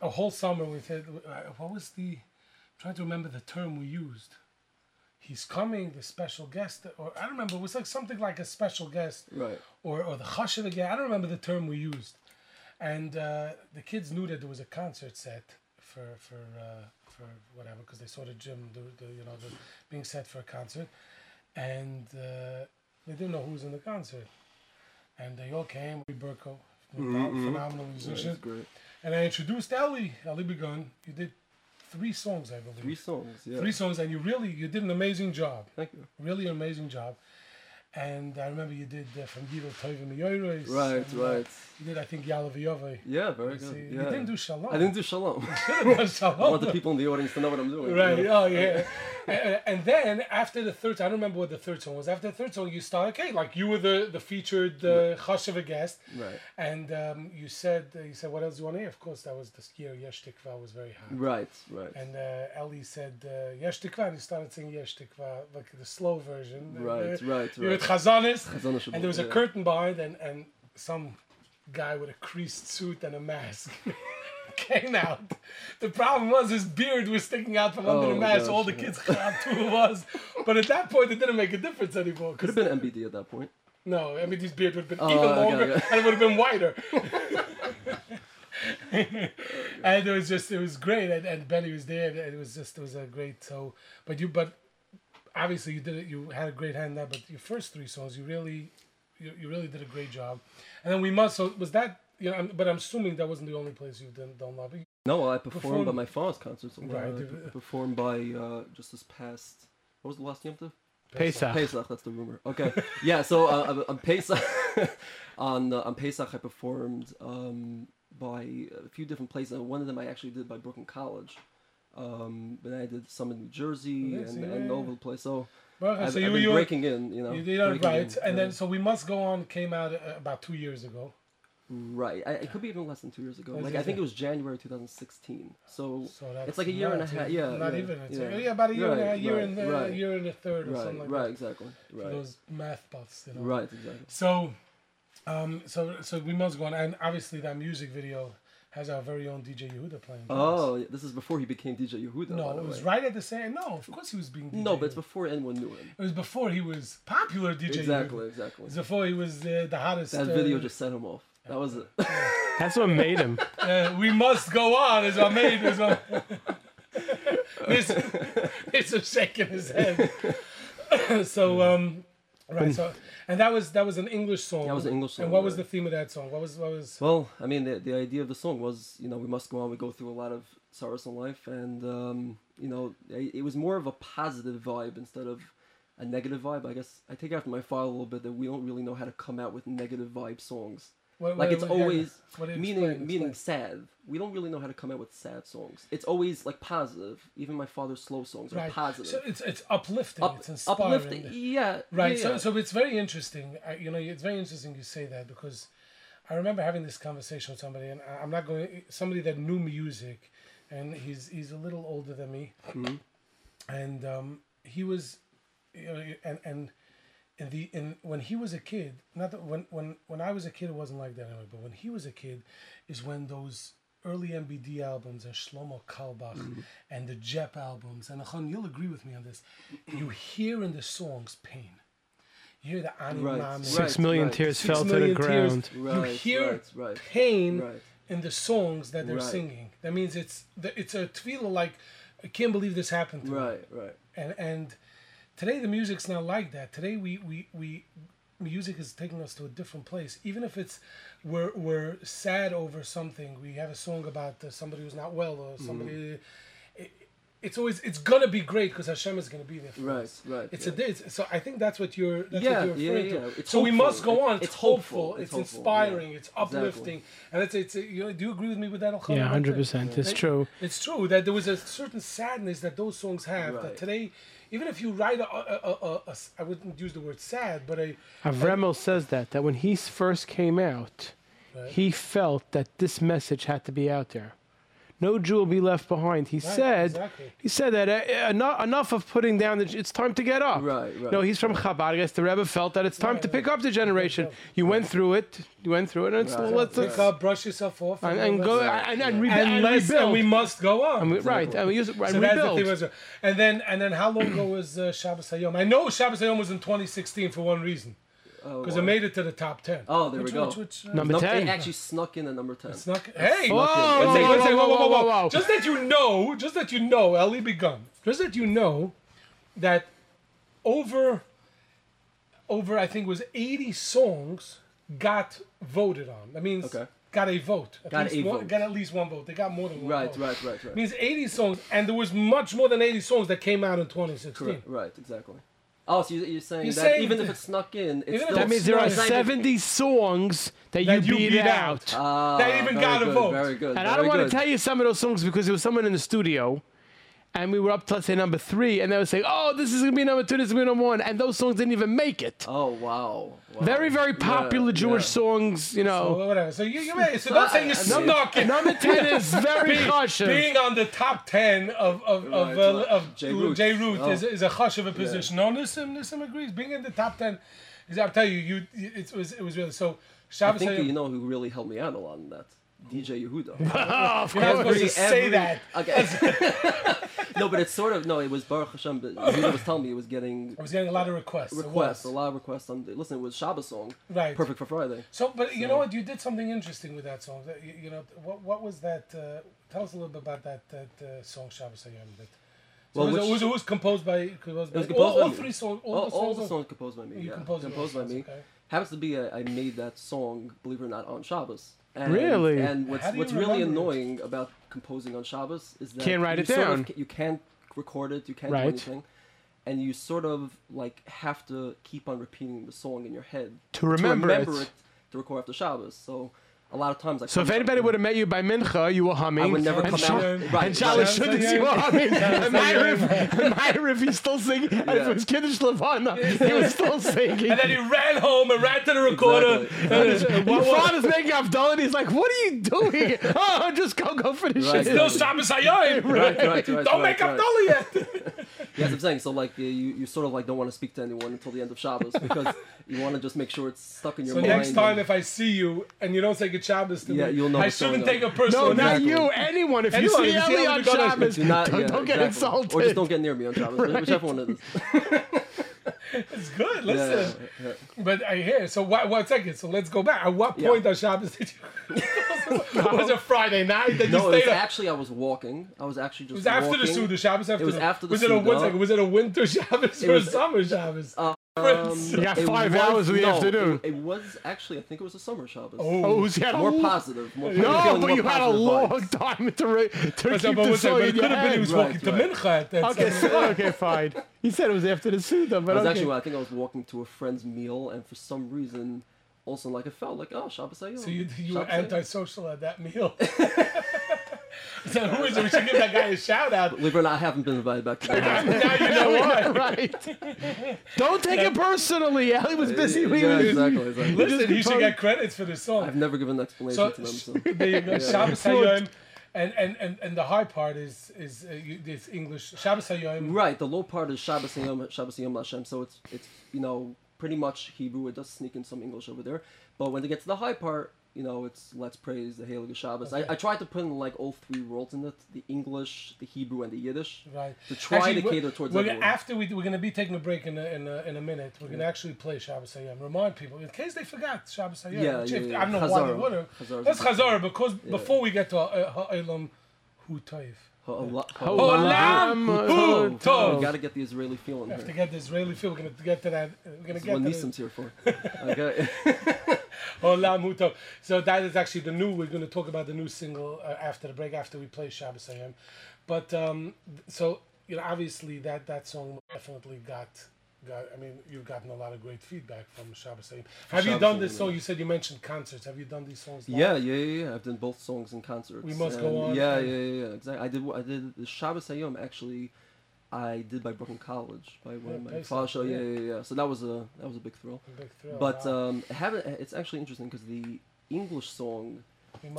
[SPEAKER 1] a whole summer we said uh, what was the I'm trying to remember the term we used. He's coming, the special guest, or I don't remember. It was like something like a special guest,
[SPEAKER 9] Right.
[SPEAKER 1] Or or the chashiv again. I don't remember the term we used. And uh, the kids knew that there was a concert set for for uh, for whatever because they saw the gym, the, the you know, the, being set for a concert, and uh, they didn't know who was in the concert. And they all came. We Burko, phenomenal musician,
[SPEAKER 9] great.
[SPEAKER 1] and I introduced Ellie. Ellie Begun. You did three songs, I believe.
[SPEAKER 9] Three songs. Yeah.
[SPEAKER 1] Three songs, and you really you did an amazing job.
[SPEAKER 9] Thank you.
[SPEAKER 1] Really amazing job. And I remember you did uh, from Giro Tovim Yoyres.
[SPEAKER 9] Right,
[SPEAKER 1] and, uh,
[SPEAKER 9] right.
[SPEAKER 1] You did, I think, Yalaviyove.
[SPEAKER 9] Yeah, very
[SPEAKER 1] See,
[SPEAKER 9] good.
[SPEAKER 1] You didn't do Shalom.
[SPEAKER 9] I didn't do Shalom.
[SPEAKER 1] Shalom.
[SPEAKER 9] I want the people in the audience to know what I'm doing.
[SPEAKER 1] Right.
[SPEAKER 9] you know?
[SPEAKER 1] Oh yeah. and, and then after the third, I don't remember what the third song was. After the third song, you started. Okay, like you were the the featured uh, Chashiva guest.
[SPEAKER 9] Right.
[SPEAKER 1] And um, you said uh, you said what else do you want to hear? Of course, that was the year Yesh Tikva was very hot.
[SPEAKER 9] Right, right.
[SPEAKER 1] And uh, Ellie said uh, Yesh Tikva, and he started singing Yesh Tikva, like the slow version.
[SPEAKER 9] Right,
[SPEAKER 1] uh,
[SPEAKER 9] right, right.
[SPEAKER 1] Had Chazanis, and there was a curtain behind, and, and some guy with a creased suit and a mask came out. The problem was his beard was sticking out from under
[SPEAKER 9] Oh
[SPEAKER 1] the
[SPEAKER 9] my
[SPEAKER 1] mask. All
[SPEAKER 9] gosh,
[SPEAKER 1] the
[SPEAKER 9] yeah.
[SPEAKER 1] kids thought who it was. But at that point, it didn't make a difference anymore.
[SPEAKER 9] Could have been MBD at that point.
[SPEAKER 1] no, I mean, his beard would have been
[SPEAKER 9] Oh,
[SPEAKER 1] even
[SPEAKER 9] okay,
[SPEAKER 1] longer,
[SPEAKER 9] okay.
[SPEAKER 1] and it would have been wider. and it was just, it was great, and, and Benny was there, and it was just, it was a great. So, but you, but obviously you did it. You had a great hand there, but your first three songs, you really, you, you really did a great job. And then we must. So was that? You know, I'm- but I'm assuming that wasn't the only place you've done, done lobby.
[SPEAKER 9] No, I performed
[SPEAKER 1] Performed-
[SPEAKER 9] by my father's concerts.
[SPEAKER 1] Right.
[SPEAKER 9] I performed by uh, just this past. What was the last Yom Tov?
[SPEAKER 2] Pesach.
[SPEAKER 9] Pesach, that's the rumor. Okay, yeah. So uh, on- on Pesach, on uh, on Pesach, I performed um, by a few different places. And one of them I actually did by Brooklyn College. Um, but I did some in New Jersey
[SPEAKER 1] Yes,
[SPEAKER 9] and,
[SPEAKER 1] yeah,
[SPEAKER 9] and
[SPEAKER 1] yeah.
[SPEAKER 9] all over the place. So
[SPEAKER 1] Well,
[SPEAKER 9] I've,
[SPEAKER 1] so
[SPEAKER 9] I've
[SPEAKER 1] you,
[SPEAKER 9] been
[SPEAKER 1] you,
[SPEAKER 9] breaking in, you know.
[SPEAKER 1] you did that right,
[SPEAKER 9] in,
[SPEAKER 1] and then so we must go on came out uh, about two years ago.
[SPEAKER 9] Right, I, it could be even less than two years ago. Like
[SPEAKER 1] it-
[SPEAKER 9] I think it was January 2016. So,
[SPEAKER 1] So that's
[SPEAKER 9] it's like a year and a half. Yeah,
[SPEAKER 1] not
[SPEAKER 9] yeah,
[SPEAKER 1] even. It's
[SPEAKER 9] yeah.
[SPEAKER 1] yeah. about a year, and a,
[SPEAKER 9] Right,
[SPEAKER 1] year
[SPEAKER 9] right,
[SPEAKER 1] and a
[SPEAKER 9] right.
[SPEAKER 1] year and a third or
[SPEAKER 9] right,
[SPEAKER 1] something like
[SPEAKER 9] right,
[SPEAKER 1] that.
[SPEAKER 9] exactly,
[SPEAKER 1] For
[SPEAKER 9] right,
[SPEAKER 1] those math buffs, you know.
[SPEAKER 9] right, exactly.
[SPEAKER 1] So, um, so so we must go on, and obviously that music video has our very own DJ Yehuda playing.
[SPEAKER 9] Oh, yeah, this is before he became DJ Yehuda.
[SPEAKER 1] no, it was
[SPEAKER 9] way.
[SPEAKER 1] right at the same. No, of course he was being. DJ
[SPEAKER 9] No, but it's before anyone knew him.
[SPEAKER 1] it was before he was popular DJ.
[SPEAKER 9] Exactly,
[SPEAKER 1] Yehuda.
[SPEAKER 9] exactly.
[SPEAKER 1] It was before he was uh, the hottest.
[SPEAKER 9] That
[SPEAKER 1] uh,
[SPEAKER 9] video just set him off. That was it.
[SPEAKER 2] That's what made him.
[SPEAKER 1] uh, we must go on. Is what made. Is what. this, it's a shaking his head. so um, right. So and that was that was an English song.
[SPEAKER 9] That was an English song.
[SPEAKER 1] And what was the theme of that song? What was what was?
[SPEAKER 9] Well, I mean, the, the idea of the song was, you know, we must go on. We go through a lot of sorrows in life, and um, you know, it, it was more of a positive vibe instead of a negative vibe. I guess I take after my father a little bit that we don't really know how to come out with negative vibe songs.
[SPEAKER 1] What,
[SPEAKER 9] Like
[SPEAKER 1] what-
[SPEAKER 9] it's
[SPEAKER 1] what-
[SPEAKER 9] always meaning
[SPEAKER 1] explain,
[SPEAKER 9] meaning
[SPEAKER 1] explain.
[SPEAKER 9] sad. We don't really know how to come out with sad songs. It's always like positive. Even my father's slow songs are
[SPEAKER 1] Right.
[SPEAKER 9] positive.
[SPEAKER 1] So it's it's uplifting.
[SPEAKER 9] Up-
[SPEAKER 1] it's inspiring.
[SPEAKER 9] uplifting. Yeah.
[SPEAKER 1] Right.
[SPEAKER 9] Yeah,
[SPEAKER 1] So so it's very interesting. I, you know, it's very interesting you say that because I remember having this conversation with somebody, and I'm not going somebody that knew music, and he's he's a little older than me,
[SPEAKER 9] Mm-hmm.
[SPEAKER 1] and um, he was, you know, and and. In the in when he was a kid, not that when when when I was a kid, it wasn't like that anyway. But when he was a kid, is when those early MBD albums and Shlomo Carlebach
[SPEAKER 9] Mm-hmm.
[SPEAKER 1] and the Jep albums and Achan, you'll agree with me on this. You hear in the songs pain. You hear the Ani
[SPEAKER 9] Right,
[SPEAKER 1] Mami,
[SPEAKER 2] Six
[SPEAKER 9] Right,
[SPEAKER 2] tears
[SPEAKER 1] Six
[SPEAKER 2] fell to the
[SPEAKER 1] million tears.
[SPEAKER 2] ground.
[SPEAKER 1] you hear
[SPEAKER 9] right, right.
[SPEAKER 1] pain
[SPEAKER 9] Right.
[SPEAKER 1] in the songs that they're
[SPEAKER 9] Right.
[SPEAKER 1] singing. That means it's it's a tefillah like I can't believe this happened to me
[SPEAKER 9] Right. Right.
[SPEAKER 1] and and today the music's not like that today we we we music is taking us to a different place even if it's we're we're sad over something we have a song about uh, somebody who's not well or somebody it, it's always it's gonna be great because Hashem is gonna be there for
[SPEAKER 9] Right,
[SPEAKER 1] us.
[SPEAKER 9] right,
[SPEAKER 1] It's
[SPEAKER 9] yeah.
[SPEAKER 1] a it's, so I think that's what you're that's
[SPEAKER 9] Yeah,
[SPEAKER 1] what you're
[SPEAKER 9] yeah,
[SPEAKER 1] referring
[SPEAKER 9] yeah.
[SPEAKER 1] to.
[SPEAKER 9] It's
[SPEAKER 1] so we must go on. It's,
[SPEAKER 9] it's
[SPEAKER 1] hopeful.
[SPEAKER 9] hopeful.
[SPEAKER 1] It's,
[SPEAKER 9] It's hopeful,
[SPEAKER 1] inspiring.
[SPEAKER 9] yeah.
[SPEAKER 1] It's uplifting. And it's it's you know, do you agree with me with that? Elchanan?
[SPEAKER 2] Yeah, hundred percent. It's true.
[SPEAKER 1] It's true that there was a certain sadness that those songs have. That today, even if you write a, a, a, a, a I wouldn't use the word sad, but a
[SPEAKER 2] Avremel says that that when he first came out, he felt that this message had to be out there. No Jew will be left behind. He said.
[SPEAKER 1] exactly.
[SPEAKER 2] He said that uh, enough, enough of putting down. The, it's time to get up.
[SPEAKER 9] Right,
[SPEAKER 2] You
[SPEAKER 9] right,
[SPEAKER 2] know, he's from Chabad. I guess the Rebbe felt that it's time to pick up the generation. You went through it. You went through it. And it's,
[SPEAKER 9] Right.
[SPEAKER 2] let's,
[SPEAKER 1] pick
[SPEAKER 2] let's
[SPEAKER 1] up, brush yourself off,
[SPEAKER 2] and, and go
[SPEAKER 1] let's-
[SPEAKER 2] and, and, rebe-
[SPEAKER 1] and,
[SPEAKER 2] and rebuild.
[SPEAKER 1] and we must go on.
[SPEAKER 2] And we- right. And we use it. And
[SPEAKER 1] So that's the thing. was- And then and then how long ago was uh, Shabbos Hayom? I know Shabbos Hayom was in 2016 for one reason because
[SPEAKER 9] wow.
[SPEAKER 1] it made it to the top 10.
[SPEAKER 9] Oh, there we go.
[SPEAKER 1] Which, which, uh,
[SPEAKER 2] Number 10.
[SPEAKER 9] It actually snuck in at number ten.
[SPEAKER 1] It's not. Hey,
[SPEAKER 2] Whoa, whoa, whoa,
[SPEAKER 1] whoa, whoa. Just that you know, just that you know, Eli begun. Just that you know that over, over I think it was 80 songs got voted on. That means
[SPEAKER 9] Okay.
[SPEAKER 1] got a vote. At
[SPEAKER 9] Got a
[SPEAKER 1] one,
[SPEAKER 9] vote.
[SPEAKER 1] Got at least one vote. They got more than one
[SPEAKER 9] Right,
[SPEAKER 1] vote.
[SPEAKER 9] right, right, right.
[SPEAKER 1] means 80 songs, and there was much more than 80 songs that came out in 2016.
[SPEAKER 9] Correct, right, exactly. Oh, so you- you're saying
[SPEAKER 1] You're
[SPEAKER 9] that
[SPEAKER 1] saying
[SPEAKER 9] even if
[SPEAKER 1] that-
[SPEAKER 9] it snuck in, it's
[SPEAKER 1] Even
[SPEAKER 9] still
[SPEAKER 2] that means there are
[SPEAKER 1] It's
[SPEAKER 2] 70 songs that,
[SPEAKER 1] That
[SPEAKER 2] you
[SPEAKER 1] you
[SPEAKER 2] beat,
[SPEAKER 1] beat
[SPEAKER 2] out.
[SPEAKER 1] out.
[SPEAKER 9] Ah,
[SPEAKER 1] That even
[SPEAKER 9] very
[SPEAKER 1] got a
[SPEAKER 9] good,
[SPEAKER 1] vote.
[SPEAKER 9] Very good.
[SPEAKER 2] And I don't want to tell you some of those songs because there was someone in the studio, and we were up to let's say number three, and they were saying, "Oh, this is gonna be number two, this is gonna be number one," and those songs didn't even make it.
[SPEAKER 9] Oh wow. wow.
[SPEAKER 2] Very, very popular
[SPEAKER 9] Yeah,
[SPEAKER 2] Jewish
[SPEAKER 9] yeah.
[SPEAKER 2] songs, you
[SPEAKER 1] So
[SPEAKER 2] know.
[SPEAKER 1] whatever. So you, you may, so don't say you snuck it.
[SPEAKER 2] Number ten is very
[SPEAKER 1] being,
[SPEAKER 2] cautious.
[SPEAKER 1] being on the top ten of of of,
[SPEAKER 9] Right,
[SPEAKER 1] uh,
[SPEAKER 9] right.
[SPEAKER 1] of
[SPEAKER 9] J.
[SPEAKER 1] J.
[SPEAKER 9] Root.
[SPEAKER 1] Root,
[SPEAKER 9] Oh.
[SPEAKER 1] is, is a hush of a position. No, Nissim Nissim agrees. Being in the top ten, is I'll tell you, you it was it was really so.
[SPEAKER 9] I
[SPEAKER 1] Shabbos
[SPEAKER 9] think
[SPEAKER 1] Hayom-
[SPEAKER 9] you know who really helped me out a lot in that. DJ Yehuda.
[SPEAKER 2] Oh, of
[SPEAKER 1] You're not supposed
[SPEAKER 2] course.
[SPEAKER 1] to say
[SPEAKER 9] Every-
[SPEAKER 1] that.
[SPEAKER 9] Okay. no, but it's sort of no. It was Baruch Hashem, but Yehuda was telling me it was getting
[SPEAKER 1] I was getting a lot of requests.
[SPEAKER 9] Requests, a lot of requests. On listen, it was Shabbos song,
[SPEAKER 1] Right.
[SPEAKER 9] perfect for Friday.
[SPEAKER 1] So, but you know what? You did something interesting with that song. That, you, you know, what what was that? Uh, tell us a little bit about that that uh, song Shabbos Hayom. That. So
[SPEAKER 9] Well,
[SPEAKER 1] it, was,
[SPEAKER 9] which-
[SPEAKER 1] it, was, it was composed by, composed by
[SPEAKER 9] was
[SPEAKER 1] all,
[SPEAKER 9] by
[SPEAKER 1] all
[SPEAKER 9] me.
[SPEAKER 1] three songs. All,
[SPEAKER 9] All,
[SPEAKER 1] the
[SPEAKER 9] all
[SPEAKER 1] songs.
[SPEAKER 9] the songs composed by me.
[SPEAKER 1] You
[SPEAKER 9] yeah,
[SPEAKER 1] composed
[SPEAKER 9] composed by me.
[SPEAKER 1] okay.
[SPEAKER 9] Happens to be I, I made that song, believe it or not, on Shabbos. And,
[SPEAKER 2] Really?
[SPEAKER 9] And what's
[SPEAKER 1] How do you
[SPEAKER 9] what's really
[SPEAKER 1] remember it?
[SPEAKER 9] annoying about composing on Shabbos is that
[SPEAKER 2] Can't write
[SPEAKER 9] you
[SPEAKER 2] it
[SPEAKER 9] sort of you can't record it. You can't
[SPEAKER 2] Right.
[SPEAKER 9] do anything. And you sort of like have to keep on repeating the song in your head
[SPEAKER 2] To remember it.
[SPEAKER 9] it to record after Shabbos. So a lot of times, like
[SPEAKER 2] So if anybody would have met you by Mincha, you were humming.
[SPEAKER 9] I would never
[SPEAKER 2] and
[SPEAKER 9] come
[SPEAKER 2] Shal-
[SPEAKER 9] out. Right,
[SPEAKER 2] And Shalosh
[SPEAKER 9] right.
[SPEAKER 2] Shuddis, you were humming. And Ma'ariv, and Ma'ariv, he's still singing. And if it was Kiddush Levana, he was still singing.
[SPEAKER 1] And then he ran home and ran to the recorder.
[SPEAKER 9] Exactly.
[SPEAKER 1] And,
[SPEAKER 2] Your
[SPEAKER 1] what- what-
[SPEAKER 2] father's making Avdallah, and he's like, "What are you doing? oh, just go, go for the
[SPEAKER 9] Right,
[SPEAKER 2] shit.
[SPEAKER 1] Still Shabbos Hayoim.
[SPEAKER 9] Right, right, right,
[SPEAKER 1] Don't make up
[SPEAKER 9] right.
[SPEAKER 1] Dolly yet.
[SPEAKER 9] Yes, I'm saying. So like you, you sort of like don't want to speak to anyone until the end of Shabbos because you want to just make sure it's stuck in your
[SPEAKER 1] So
[SPEAKER 9] mind.
[SPEAKER 1] So next time,
[SPEAKER 9] and-
[SPEAKER 1] if I see you and you don't say good Shabbos to
[SPEAKER 9] Yeah,
[SPEAKER 1] me,
[SPEAKER 9] you'll know
[SPEAKER 1] I shouldn't take it personal.
[SPEAKER 2] No, not you. Anyone. If you
[SPEAKER 1] Anyone,
[SPEAKER 2] see
[SPEAKER 1] if you see
[SPEAKER 2] Ellie on
[SPEAKER 1] Ellie
[SPEAKER 2] Shabbos,
[SPEAKER 9] do not,
[SPEAKER 2] don't,
[SPEAKER 9] yeah,
[SPEAKER 2] don't get
[SPEAKER 9] exactly.
[SPEAKER 2] insulted.
[SPEAKER 9] Or just don't get near me on Shabbos, whichever one it is.
[SPEAKER 1] It's good. Listen,
[SPEAKER 9] yeah, yeah.
[SPEAKER 1] but uh, I hear. So what? One second. So let's go back. At what
[SPEAKER 9] Yeah.
[SPEAKER 1] point on Shabbos did you? was it Friday night that you
[SPEAKER 9] No, it was
[SPEAKER 1] stayed up?
[SPEAKER 9] actually I was walking. I was actually just
[SPEAKER 1] It was after the. Suda Shabbos. After
[SPEAKER 9] It was
[SPEAKER 1] the,
[SPEAKER 9] after the
[SPEAKER 1] was it a one
[SPEAKER 9] Suda.
[SPEAKER 1] second? Was it a winter Shabbos
[SPEAKER 9] It
[SPEAKER 1] or a summer Shabbos?
[SPEAKER 9] Um,
[SPEAKER 2] You got five
[SPEAKER 9] was-
[SPEAKER 2] hours in the
[SPEAKER 9] no,
[SPEAKER 2] afternoon.
[SPEAKER 9] It, it was actually, I think it was a summer Shabbos.
[SPEAKER 2] Oh, so you had
[SPEAKER 9] more
[SPEAKER 2] lo-
[SPEAKER 9] positive. More,
[SPEAKER 2] No, but you had a long
[SPEAKER 9] vibes.
[SPEAKER 2] time to, re- to
[SPEAKER 1] But,
[SPEAKER 2] keep
[SPEAKER 1] but,
[SPEAKER 2] the
[SPEAKER 1] one second,
[SPEAKER 2] song
[SPEAKER 1] but
[SPEAKER 2] in
[SPEAKER 1] it could have been he was.
[SPEAKER 9] Right,
[SPEAKER 1] walking to
[SPEAKER 9] right.
[SPEAKER 1] Mincha at that
[SPEAKER 2] Okay,
[SPEAKER 1] time.
[SPEAKER 2] so, okay, fine. He said it was after the Suda, but
[SPEAKER 9] I was
[SPEAKER 2] okay.
[SPEAKER 9] actually, I think I was walking to a friend's meal, and for some reason, also like it felt like, oh, Shabbos Hayom.
[SPEAKER 1] So you you were
[SPEAKER 9] Shabbos Hayom.
[SPEAKER 1] antisocial at that meal. so who is it? We should give that guy a shout out.
[SPEAKER 9] Believe it or not, I haven't been invited back to that house.
[SPEAKER 1] now you know why.
[SPEAKER 2] right. Don't take it personally. Ellie was busy.
[SPEAKER 9] yeah,
[SPEAKER 2] leaving his-
[SPEAKER 9] exactly, exactly.
[SPEAKER 1] Listen, he should get credits for this song.
[SPEAKER 9] I've never given an explanation
[SPEAKER 1] So,
[SPEAKER 9] to them. So.
[SPEAKER 1] there you go. Shabbos Hayoim. And, and, and, and the high part is is uh, you, this English Shabbos Hayoim.
[SPEAKER 9] Right, the low part is Shabbos Yom, Shabbos Yom Hashem, so it's it's you know pretty much Hebrew. It does sneak in some English over there, but when they get to the high part, you know it's Let's praise the Heilige Shabbos. I, I tried to put in like all three worlds in it: the English, the Hebrew, and the Yiddish.
[SPEAKER 1] Right.
[SPEAKER 9] To try
[SPEAKER 1] Actually,
[SPEAKER 9] to cater towards
[SPEAKER 1] we're,
[SPEAKER 9] everyone.
[SPEAKER 1] After we, we're going to be taking a break in a, in a, in a minute. We're going to actually play Shabbos Hayom. Remind people, in case they forgot Shabbos Hayom.
[SPEAKER 9] Yeah, yeah,
[SPEAKER 1] if-
[SPEAKER 9] yeah.
[SPEAKER 1] I don't know why they would have. That's Chazara, because before we get to uh, Ha'elam Hu Toiv.
[SPEAKER 9] Ha'ala-
[SPEAKER 1] Olam Hu
[SPEAKER 9] You got to get the Israeli feel in
[SPEAKER 1] We have to get the Israeli feel. We're going to get to that. We're going to get
[SPEAKER 9] what
[SPEAKER 1] the
[SPEAKER 9] here for. Okay.
[SPEAKER 1] Olam Hu So that is actually the new. We're going to talk about the new single uh, after the break, after we play Shabbos Hayom. But um, so you know, obviously that that song definitely got. Got, I mean, you've gotten a lot of great feedback from Shabbos Hayom. Have you done this song? You said you mentioned concerts. Have you done these songs? live?
[SPEAKER 9] Yeah, yeah, yeah, yeah. I've done both songs and concerts.
[SPEAKER 1] We Must Go On.
[SPEAKER 9] Yeah, yeah, yeah, yeah. Exactly. I did. I did the Shabbos Hayom actually. I did by Brooklyn College by one of my father show. Yeah,
[SPEAKER 1] yeah.
[SPEAKER 9] yeah, yeah. So that was a that was a big thrill.
[SPEAKER 1] A Big thrill.
[SPEAKER 9] But
[SPEAKER 1] wow.
[SPEAKER 9] um, have it, it's actually interesting because the English song,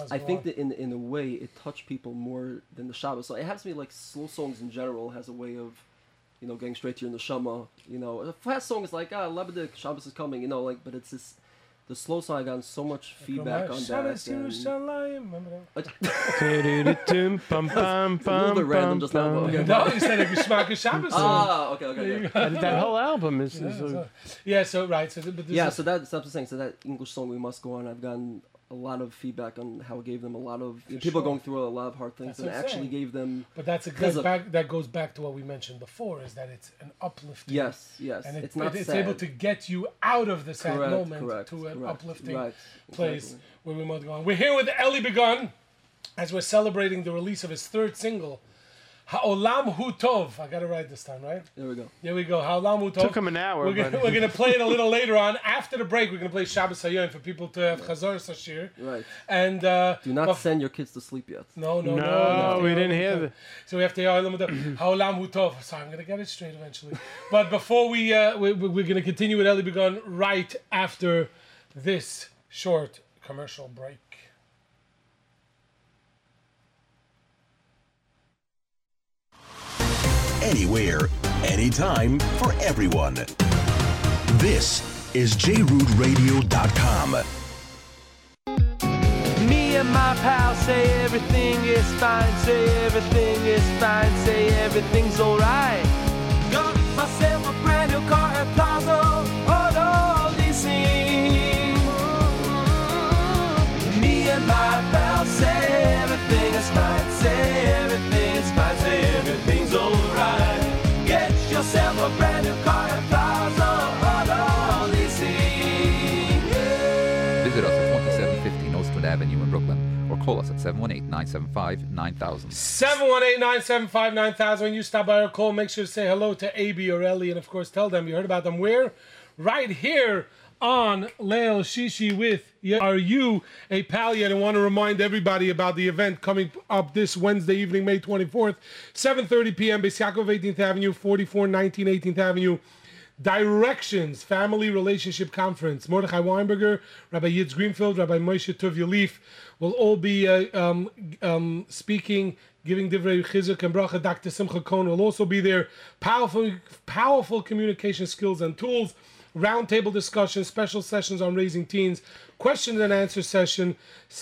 [SPEAKER 9] I think
[SPEAKER 1] On.
[SPEAKER 9] that in in a way it touched people more than the Shabbos. So it has to be like slow songs in general has a way of, you know, getting straight to your neshama. You know, the fast song is like ah Lebedik Shabbos is coming. You know, like but it's this. The slow song I gotten so much feedback on that.
[SPEAKER 1] Shabbos
[SPEAKER 9] and-
[SPEAKER 1] Yerushalayim. Remember that?
[SPEAKER 2] Pum, pum,
[SPEAKER 9] a little bit random just now. But okay.
[SPEAKER 1] No, you said a Geschmack of Shabbos song.
[SPEAKER 9] Ah, okay, okay, okay.
[SPEAKER 2] That whole album is. is
[SPEAKER 1] Yeah,
[SPEAKER 2] a-
[SPEAKER 1] so, yeah, so right, so th- but this
[SPEAKER 9] Yeah,
[SPEAKER 1] is,
[SPEAKER 9] so that, so that's what I'm saying. So that English song, "We Must Go On," I've gotten a lot of feedback on how it gave them a lot of people
[SPEAKER 1] sure.
[SPEAKER 9] going through a lot of hard things,
[SPEAKER 1] That's
[SPEAKER 9] and
[SPEAKER 1] what
[SPEAKER 9] it
[SPEAKER 1] I'm
[SPEAKER 9] actually gave them.
[SPEAKER 1] but that's a good back. That goes back to what we mentioned before, is that it's an uplifting.
[SPEAKER 9] Yes, yes.
[SPEAKER 1] and it,
[SPEAKER 9] it's not
[SPEAKER 1] it- it's
[SPEAKER 9] sad.
[SPEAKER 1] able to get you out of the sad
[SPEAKER 9] correct,
[SPEAKER 1] moment
[SPEAKER 9] correct,
[SPEAKER 1] to an
[SPEAKER 9] correct,
[SPEAKER 1] uplifting
[SPEAKER 9] right,
[SPEAKER 1] place
[SPEAKER 9] exactly.
[SPEAKER 1] where we might go on. We're here with Eli Begun as we're celebrating the release of his third single, Ha'olam Hutov. I got it right this time, right?
[SPEAKER 9] There we go.
[SPEAKER 1] There we go. Ha'olam Hutov.
[SPEAKER 2] Took him an hour,
[SPEAKER 1] We're gonna, we're gonna play it a little later on. After the break, we're gonna play Shabbos Hayom for people to have Chazar Sashir.
[SPEAKER 9] Right.
[SPEAKER 1] And uh,
[SPEAKER 9] Do not
[SPEAKER 1] but-
[SPEAKER 9] send your kids to sleep yet.
[SPEAKER 1] No, no, no.
[SPEAKER 2] No,
[SPEAKER 1] no
[SPEAKER 2] we didn't hear
[SPEAKER 1] no.
[SPEAKER 2] that.
[SPEAKER 1] So we have to Ha'olam Hu Tov. So I'm gonna get it straight eventually. but before we, uh, we we- we're gonna continue with Eli Begun right after this short commercial break.
[SPEAKER 10] Anywhere, anytime, for everyone. This is jrootradio.com.
[SPEAKER 6] Me and my pal say everything is fine, say everything is fine, say everything's alright. Got myself a brand new car at Plaza, yourself a brand new car at Plaza, auto leasing. Yeah.
[SPEAKER 3] Visit us at 2750 Nostrand Avenue in Brooklyn or call us at 718 975 9000.
[SPEAKER 1] 718-975-9000. When you stop by or call, make sure to say hello to AB or Ellie, and of course tell them you heard about them. We're Right here on Leil Shishi with Are You a Pal Yet? And want to remind everybody about the event coming up this Wednesday evening, May 24th, 7.30 p.m. Beis Yaakov 18th Avenue, 4419 18th Avenue. Directions Family Relationship Conference. Mordechai Weinberger, Rabbi Yitz Greenfield, Rabbi Moshe Tuvia Lieff will all be uh, um, um, speaking, giving divrei chizuk and bracha. Dr. Simcha Cohen will also be there. Powerful, powerful communication skills and tools. Roundtable discussion, special sessions on raising teens, question and answer session,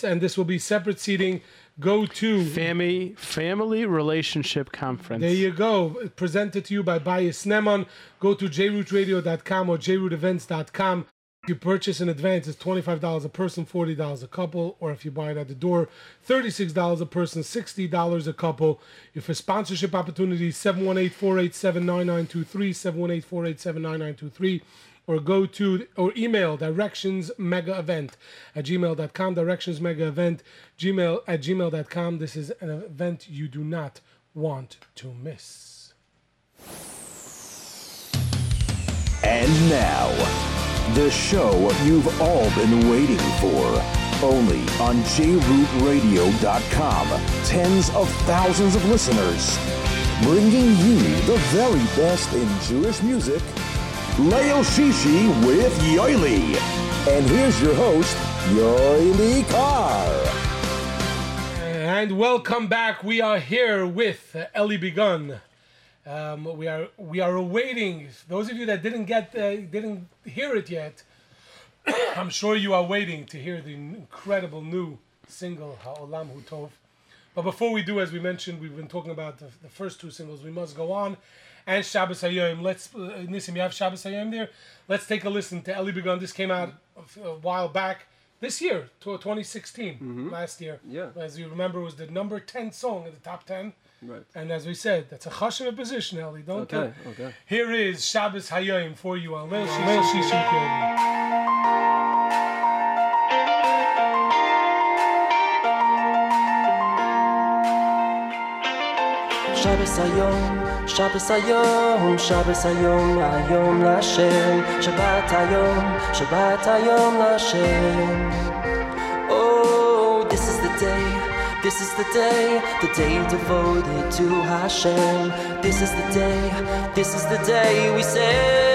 [SPEAKER 1] and this will be separate seating. Go to
[SPEAKER 2] Family Family Relationship Conference.
[SPEAKER 1] there you go. Presented to you by Bias Neman. Go to jrootradio.com or jrootevents.com. If you purchase in advance, it's $25 a person, $40 a couple. Or if you buy it at the door, $36 a person, $60 a couple. If for sponsorship opportunities, 718-487-9923, 718-487-9923. Or go to or email directions mega event at gmail.com, directions mega event, gmail at gmail.com. This is an event you do not want to miss.
[SPEAKER 10] And now, the show you've all been waiting for. Only on jrootradio.com. Tens of thousands of listeners. Bringing you the very best in Jewish music. Leil Shishi with Yoely. And here's your host, Yoely Kar.
[SPEAKER 1] And welcome back. We are here with Ellie Begun. Um, we are we are awaiting those of you that didn't get uh, didn't hear it yet. I'm sure you are waiting to hear the incredible new single Ha'olam Hu Tov. But before we do, as we mentioned, we've been talking about the, the first two singles. We must go on. And Shabbos Hayom. Let's uh, Nissim, you have Shabbos Hayom there. Let's take a listen to Eli Begun. This came out a while back. This year, to 2016, last year.
[SPEAKER 9] Yeah.
[SPEAKER 1] As you remember, it was the number 10 song in the top 10.
[SPEAKER 9] Right.
[SPEAKER 1] And as we said, that's a chashiv position, Eli. Don't
[SPEAKER 9] Okay,
[SPEAKER 1] do-
[SPEAKER 9] okay.
[SPEAKER 1] Here is Shabbos Hayom for you on Leil Shishi
[SPEAKER 11] Shabbos Hayom, Shabbos Hayom, Shabbos Hayom, Hayom Lashem, Shabbat Shabbat. Oh, this is the day, this is the day, the day devoted to Hashem. This is the day, this is the day we say.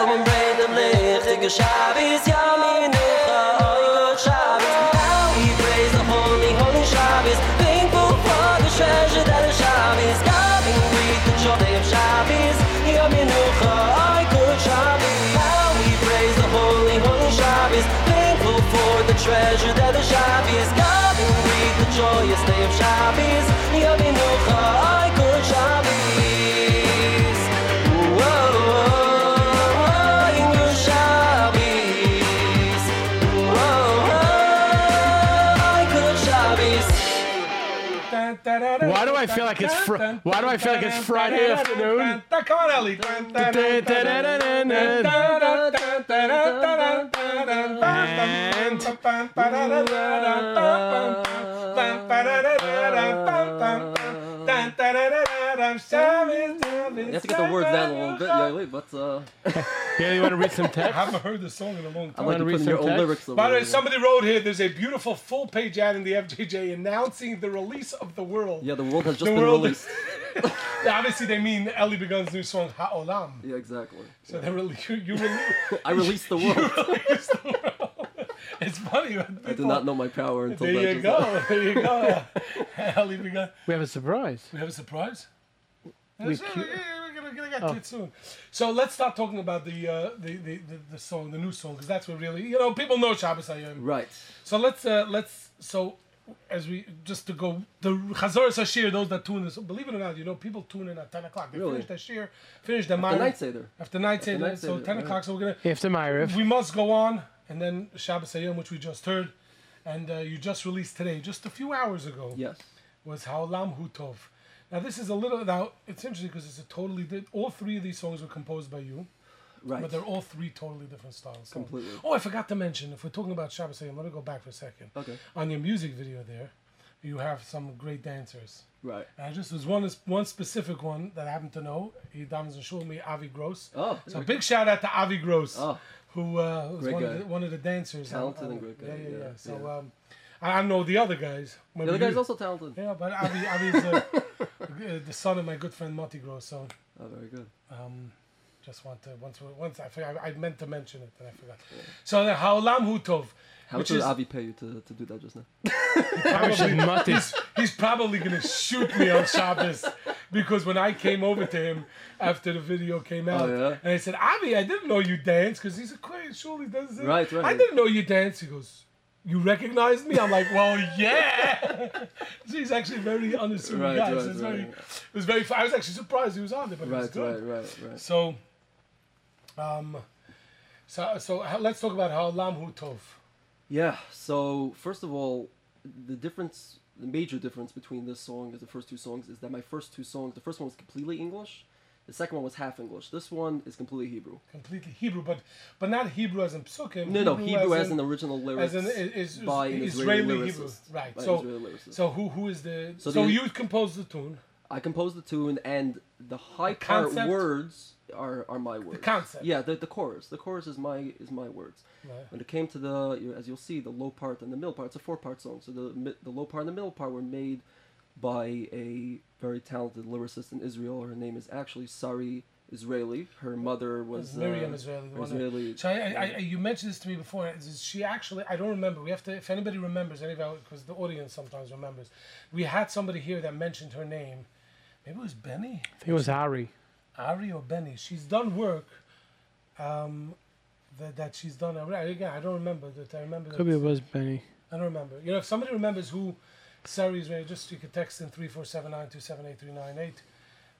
[SPEAKER 11] How we praise the holy, holy Shabbos, thankful for the treasure that Shabbos. The joy of Shabbos, we praise the holy, holy Shabbos, thankful for the treasure Shabbos. The joyous day of Shabbos,
[SPEAKER 2] I feel like it's fr- why do I feel like it's Friday afternoon?
[SPEAKER 1] Ellie.
[SPEAKER 9] You have to get the words down a little bit, Yoely, but uh,
[SPEAKER 2] Yeah, you want to read some text?
[SPEAKER 1] I haven't heard the song in a long
[SPEAKER 9] I
[SPEAKER 1] time.
[SPEAKER 9] like
[SPEAKER 2] wanna read
[SPEAKER 9] put your
[SPEAKER 2] some
[SPEAKER 9] own
[SPEAKER 2] text?
[SPEAKER 9] lyrics. over
[SPEAKER 1] By the way,
[SPEAKER 9] there.
[SPEAKER 1] somebody wrote here. There's a beautiful full page ad in the FJJ announcing the release of the world.
[SPEAKER 9] Yeah, the world has just
[SPEAKER 1] The
[SPEAKER 9] been
[SPEAKER 1] world-
[SPEAKER 9] released.
[SPEAKER 1] Obviously, they mean Ellie Begun's new song Ha'olam.
[SPEAKER 9] Yeah, exactly.
[SPEAKER 1] So they really you, you release.
[SPEAKER 9] I released the world.
[SPEAKER 1] It's funny. when
[SPEAKER 9] I did not know my power until
[SPEAKER 1] There
[SPEAKER 9] that
[SPEAKER 1] you
[SPEAKER 9] just happened.
[SPEAKER 1] go. There you go. Ellie Begun.
[SPEAKER 2] We have a surprise.
[SPEAKER 1] We have a surprise.
[SPEAKER 2] We
[SPEAKER 1] Yes,
[SPEAKER 2] cu-
[SPEAKER 1] yeah, we're gonna, gonna get
[SPEAKER 2] Oh.
[SPEAKER 1] to it soon. So let's start talking about the uh, the, the, the the song, the new song, because that's what really you know people know Shabbos Hayom.
[SPEAKER 9] Right.
[SPEAKER 1] So let's uh, let's so as we just to go the Chazor Sashir, those that tune this, believe it or not, you know people tune in at ten o'clock. They
[SPEAKER 9] Really?
[SPEAKER 1] finish their shir, finish their
[SPEAKER 9] The
[SPEAKER 1] Ma'ariv
[SPEAKER 9] night Seder.
[SPEAKER 1] after night Seder, so ten
[SPEAKER 9] right.
[SPEAKER 1] o'clock. So we're gonna
[SPEAKER 2] After Myriv.
[SPEAKER 1] we must go on, and then Shabbos Hayom, which we just heard, and uh, you just released today, just a few hours ago
[SPEAKER 9] Yes.
[SPEAKER 1] was Haolam Hutov. Now this is a little now it's interesting because it's a totally di- all three of these songs were composed by you,
[SPEAKER 9] Right.
[SPEAKER 1] but they're all three totally different styles.
[SPEAKER 9] Completely.
[SPEAKER 1] Oh, I forgot to mention if we're talking about Shabbos Hayom, let me go back for a second.
[SPEAKER 9] Okay.
[SPEAKER 1] On your music video there, you have some great dancers.
[SPEAKER 9] Right.
[SPEAKER 1] And I just there's one one specific one that I happen to know. He danced and showed me Avi Gross.
[SPEAKER 9] Oh.
[SPEAKER 1] So big shout out to Avi Gross,
[SPEAKER 9] Oh.
[SPEAKER 1] Who uh, was one of, the, one of the dancers.
[SPEAKER 9] Talented
[SPEAKER 1] on-
[SPEAKER 9] and great guy,
[SPEAKER 1] Yeah, yeah, yeah.
[SPEAKER 9] yeah,
[SPEAKER 1] So. Um, I, I know the other guys.
[SPEAKER 9] The other guy's also talented.
[SPEAKER 1] Yeah, but Avi, Avi's uh, uh, the son of my good friend Monty Gross. So
[SPEAKER 9] Oh, very good.
[SPEAKER 1] um, just want to once once I I meant to mention it and I forgot. So the Haolam Hutov,
[SPEAKER 9] How much did Avi pay you to, to do that just now?
[SPEAKER 1] probably
[SPEAKER 2] Monty.
[SPEAKER 1] he's, he's probably gonna shoot me on Shabbos because when I came over to him after the video came out,
[SPEAKER 9] yeah?
[SPEAKER 1] and I said, Avi, I didn't know you dance because he's a quiet, surely does it.
[SPEAKER 9] Right, right.
[SPEAKER 1] I didn't know you dance. He goes. You recognize me? I'm like, well, yeah. so he's actually a very unassuming
[SPEAKER 9] Right,
[SPEAKER 1] guy.
[SPEAKER 9] right,
[SPEAKER 1] so it's
[SPEAKER 9] right.
[SPEAKER 1] very, it was very. I was actually surprised he was on there, but it was
[SPEAKER 9] Right,
[SPEAKER 1] good.
[SPEAKER 9] right, right, right.
[SPEAKER 1] So, um, so so let's talk about how Lam Hu Tov.
[SPEAKER 9] Yeah. So first of all, the difference, the major difference between this song and the first two songs is that my first two songs, the first one was completely English, the second one was half English. This one is completely Hebrew.
[SPEAKER 1] completely Hebrew, but but not Hebrew as in psukim.
[SPEAKER 9] No, no, Hebrew as, an original lyrics
[SPEAKER 1] as an is, is,
[SPEAKER 9] by an
[SPEAKER 1] Israeli,
[SPEAKER 9] Israeli,
[SPEAKER 1] Hebrew, right? So so who who is the so,
[SPEAKER 9] So the-
[SPEAKER 1] you composed the tune,
[SPEAKER 9] I composed the tune, and the high part words are, are my words.
[SPEAKER 1] The concept.
[SPEAKER 9] Yeah, the, the chorus. The chorus is my is my words.
[SPEAKER 1] Right.
[SPEAKER 9] When it came to the, as you'll see, the low part and the middle part. It's a four part song. So the mi- the low part and the middle part were made by a very talented lyricist in Israel. Her name is actually Sari Israeli. Her mother was
[SPEAKER 1] was Miriam
[SPEAKER 9] uh,
[SPEAKER 1] Israeli. the one that-
[SPEAKER 9] Israeli.
[SPEAKER 1] So I, I, I, you mentioned this to me before. Is she actually? I don't remember. We have to. If anybody remembers, any because the audience sometimes remembers, we had somebody here that mentioned her name. Maybe it was Benny.
[SPEAKER 2] I think it was Ari.
[SPEAKER 1] Ari or Benny. She's done work um, that, that she's done already. Again, I don't remember that. I remember.
[SPEAKER 2] Could be it was Benny.
[SPEAKER 1] I don't remember. You know, if somebody remembers who Sari is, just you could text in three four seven nine two seven eight three nine eight,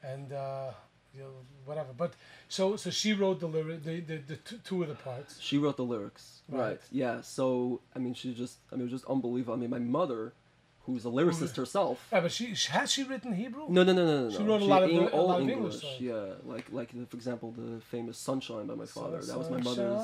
[SPEAKER 1] and uh, you know, whatever. But so so she wrote the lyric, the the, the two, two of the parts.
[SPEAKER 9] She wrote the lyrics.
[SPEAKER 1] Right.
[SPEAKER 9] Right. Yeah. So I mean, she just I mean, it was just unbelievable. I mean, my mother, who's a lyricist herself.
[SPEAKER 1] Yeah, but she has she written Hebrew?
[SPEAKER 9] No, no, no, no, no.
[SPEAKER 1] She wrote a lot of
[SPEAKER 9] Eng-
[SPEAKER 1] the- a
[SPEAKER 9] all English. Yeah, like like the, for example the famous "Sunshine" by my father. that was my mother's.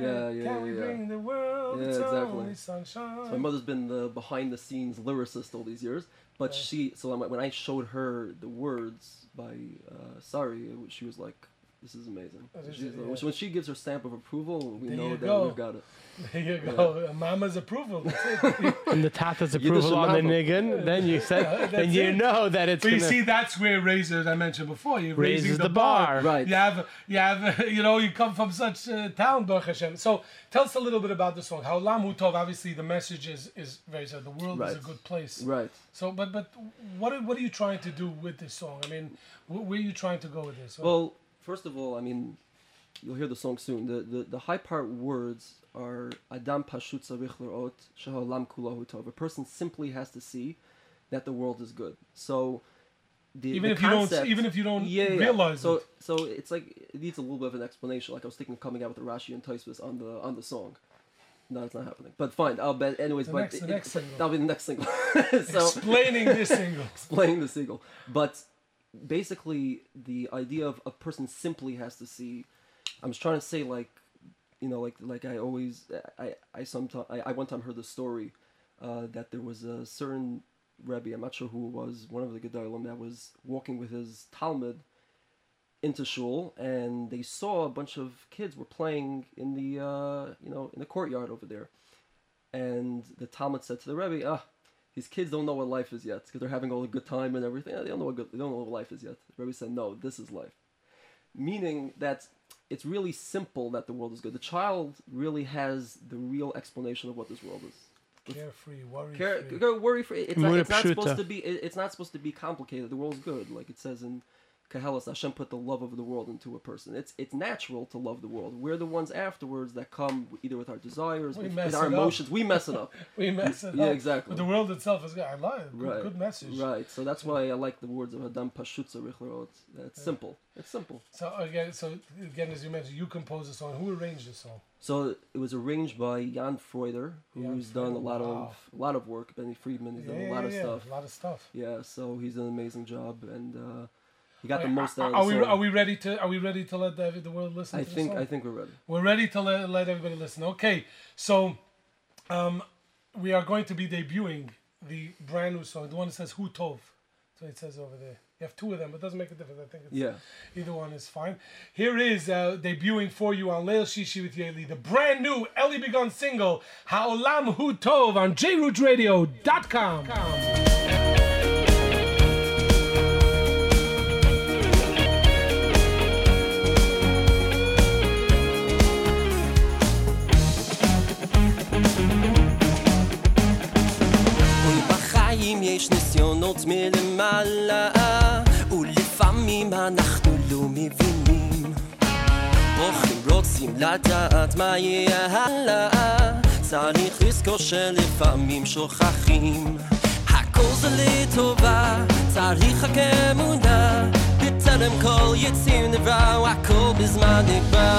[SPEAKER 9] Yeah, yeah,
[SPEAKER 1] Can we
[SPEAKER 9] yeah, yeah.
[SPEAKER 1] bring the world
[SPEAKER 9] Yeah, exactly.
[SPEAKER 1] sunshine?
[SPEAKER 9] So my mother's been the behind the scenes lyricist all these years, but she so when I- showed her the words by uh, Sari, she was like. This is amazing.
[SPEAKER 1] That is
[SPEAKER 9] She's
[SPEAKER 1] it,
[SPEAKER 9] like-
[SPEAKER 1] yeah.
[SPEAKER 9] When she gives her stamp of approval, we
[SPEAKER 1] There
[SPEAKER 9] know that
[SPEAKER 1] go.
[SPEAKER 9] we've got it.
[SPEAKER 1] There you go. Mama's approval. That's.
[SPEAKER 2] And the Tata's
[SPEAKER 9] Yiddish
[SPEAKER 2] approval on the
[SPEAKER 9] and
[SPEAKER 2] niggin, then you said,
[SPEAKER 1] That's
[SPEAKER 2] then you
[SPEAKER 1] it.
[SPEAKER 2] know that it's
[SPEAKER 1] But you
[SPEAKER 2] gonna
[SPEAKER 1] see, that's where Razor, as I mentioned before, you're raising
[SPEAKER 2] raises
[SPEAKER 1] the,
[SPEAKER 2] the bar.
[SPEAKER 9] Right.
[SPEAKER 1] You have, you have, you know, you come from such uh, town, Baruch Hashem. So tell us a little bit about the song. Haolam Tov, obviously the message is, is very sad. The world is a good place.
[SPEAKER 9] Right.
[SPEAKER 1] So, but, but what are, what are you trying to do with this song? I mean, where are you trying to go with this?
[SPEAKER 9] Well, first of all, I mean, you'll hear the song soon. The the, the high part words are Adam pashut tzarich lirot shehaolam kulahu tov. A person simply has to see that the world is good. So. The,
[SPEAKER 1] even
[SPEAKER 9] the
[SPEAKER 1] if you don't, even if you don't
[SPEAKER 9] yeah, yeah.
[SPEAKER 1] realize
[SPEAKER 9] so,
[SPEAKER 1] it.
[SPEAKER 9] So it's like it needs a little bit of an explanation. Like I was thinking, of coming out with the Rashi and Tosfos on the on the song. No, it's not happening. But fine. I'll bet. Anyways,
[SPEAKER 1] The
[SPEAKER 9] but
[SPEAKER 1] next- the
[SPEAKER 9] it-
[SPEAKER 1] next
[SPEAKER 9] it-
[SPEAKER 1] single.
[SPEAKER 9] that'll be the next single. so,
[SPEAKER 1] Explaining this single.
[SPEAKER 9] explaining the single. But basically, the idea of a person simply has to see. I'm trying to say, like, you know, like like I always, I I sometimes I, I one time heard the story uh, that there was a certain Rebbe, I'm not sure who it was, one of the Gedolim that was walking with his Talmud into shul, and they saw a bunch of kids were playing in the uh, you know in the courtyard over there, and the Talmud said to the Rebbe, ah. These kids don't know what life is yet because they're having all the good time and everything. They don't know what good, they don't know what life is yet. The Rebbe said, "No, this is life." Meaning that it's really simple that the world is good. The child really has the real explanation of what this world is.
[SPEAKER 1] Carefree, worry
[SPEAKER 9] Care,
[SPEAKER 1] free.
[SPEAKER 9] go worry free. It's not, it's not supposed to be. it- It's not supposed to be complicated. The world's good, like it says in Koheles. Hashem put the love of the world into a person. It's it's natural to love the world. We're the ones afterwards that come either with our desires, with, with our
[SPEAKER 1] it up.
[SPEAKER 9] emotions. We mess it up.
[SPEAKER 1] We mess it
[SPEAKER 9] Yeah,
[SPEAKER 1] up.
[SPEAKER 9] Yeah, exactly.
[SPEAKER 1] But the world itself is good. I like it. Good,
[SPEAKER 9] right.
[SPEAKER 1] good message.
[SPEAKER 9] Right. So that's why I like the words of Adam Pashut Tzarich La'od. It's simple. It's simple.
[SPEAKER 1] So again, so again, as you mentioned, you composed the song. Who arranged the song?
[SPEAKER 9] So it was arranged by Jan Freuder, who's
[SPEAKER 1] Jan
[SPEAKER 9] done a lot
[SPEAKER 1] wow.
[SPEAKER 9] of a lot of work. Benny Friedman, he's done a lot of stuff.
[SPEAKER 1] A lot of stuff.
[SPEAKER 9] Yeah, so he's done an amazing job, and uh, he got the most out of
[SPEAKER 1] Are, we
[SPEAKER 9] song.
[SPEAKER 1] are we ready to are we ready to let the, the world listen?
[SPEAKER 9] I
[SPEAKER 1] to
[SPEAKER 9] think? I think we're ready.
[SPEAKER 1] We're ready to let, let everybody listen. Okay, so um, we are going to be debuting the brand new song, the one that says "Who Tov. So it says over there. You have two of them, but it doesn't make a difference. I think it's,
[SPEAKER 9] Yeah.
[SPEAKER 1] either one is fine. Here is uh, debuting for you on Leil Shishi with Yoely, the brand new Ellie Begun single, Ha'olam Hu Tov on jrootradio.com.
[SPEAKER 11] מלמעלה ולפעמים אנחנו לא מבינים. בוכים רוצים לדעת מה יהיה הלאה. צריך לזכור שלפעמים שוכחים. הכל זה לטובה צריך רק אמונה בטרם כל יציר נברא הכל בזמן נקבע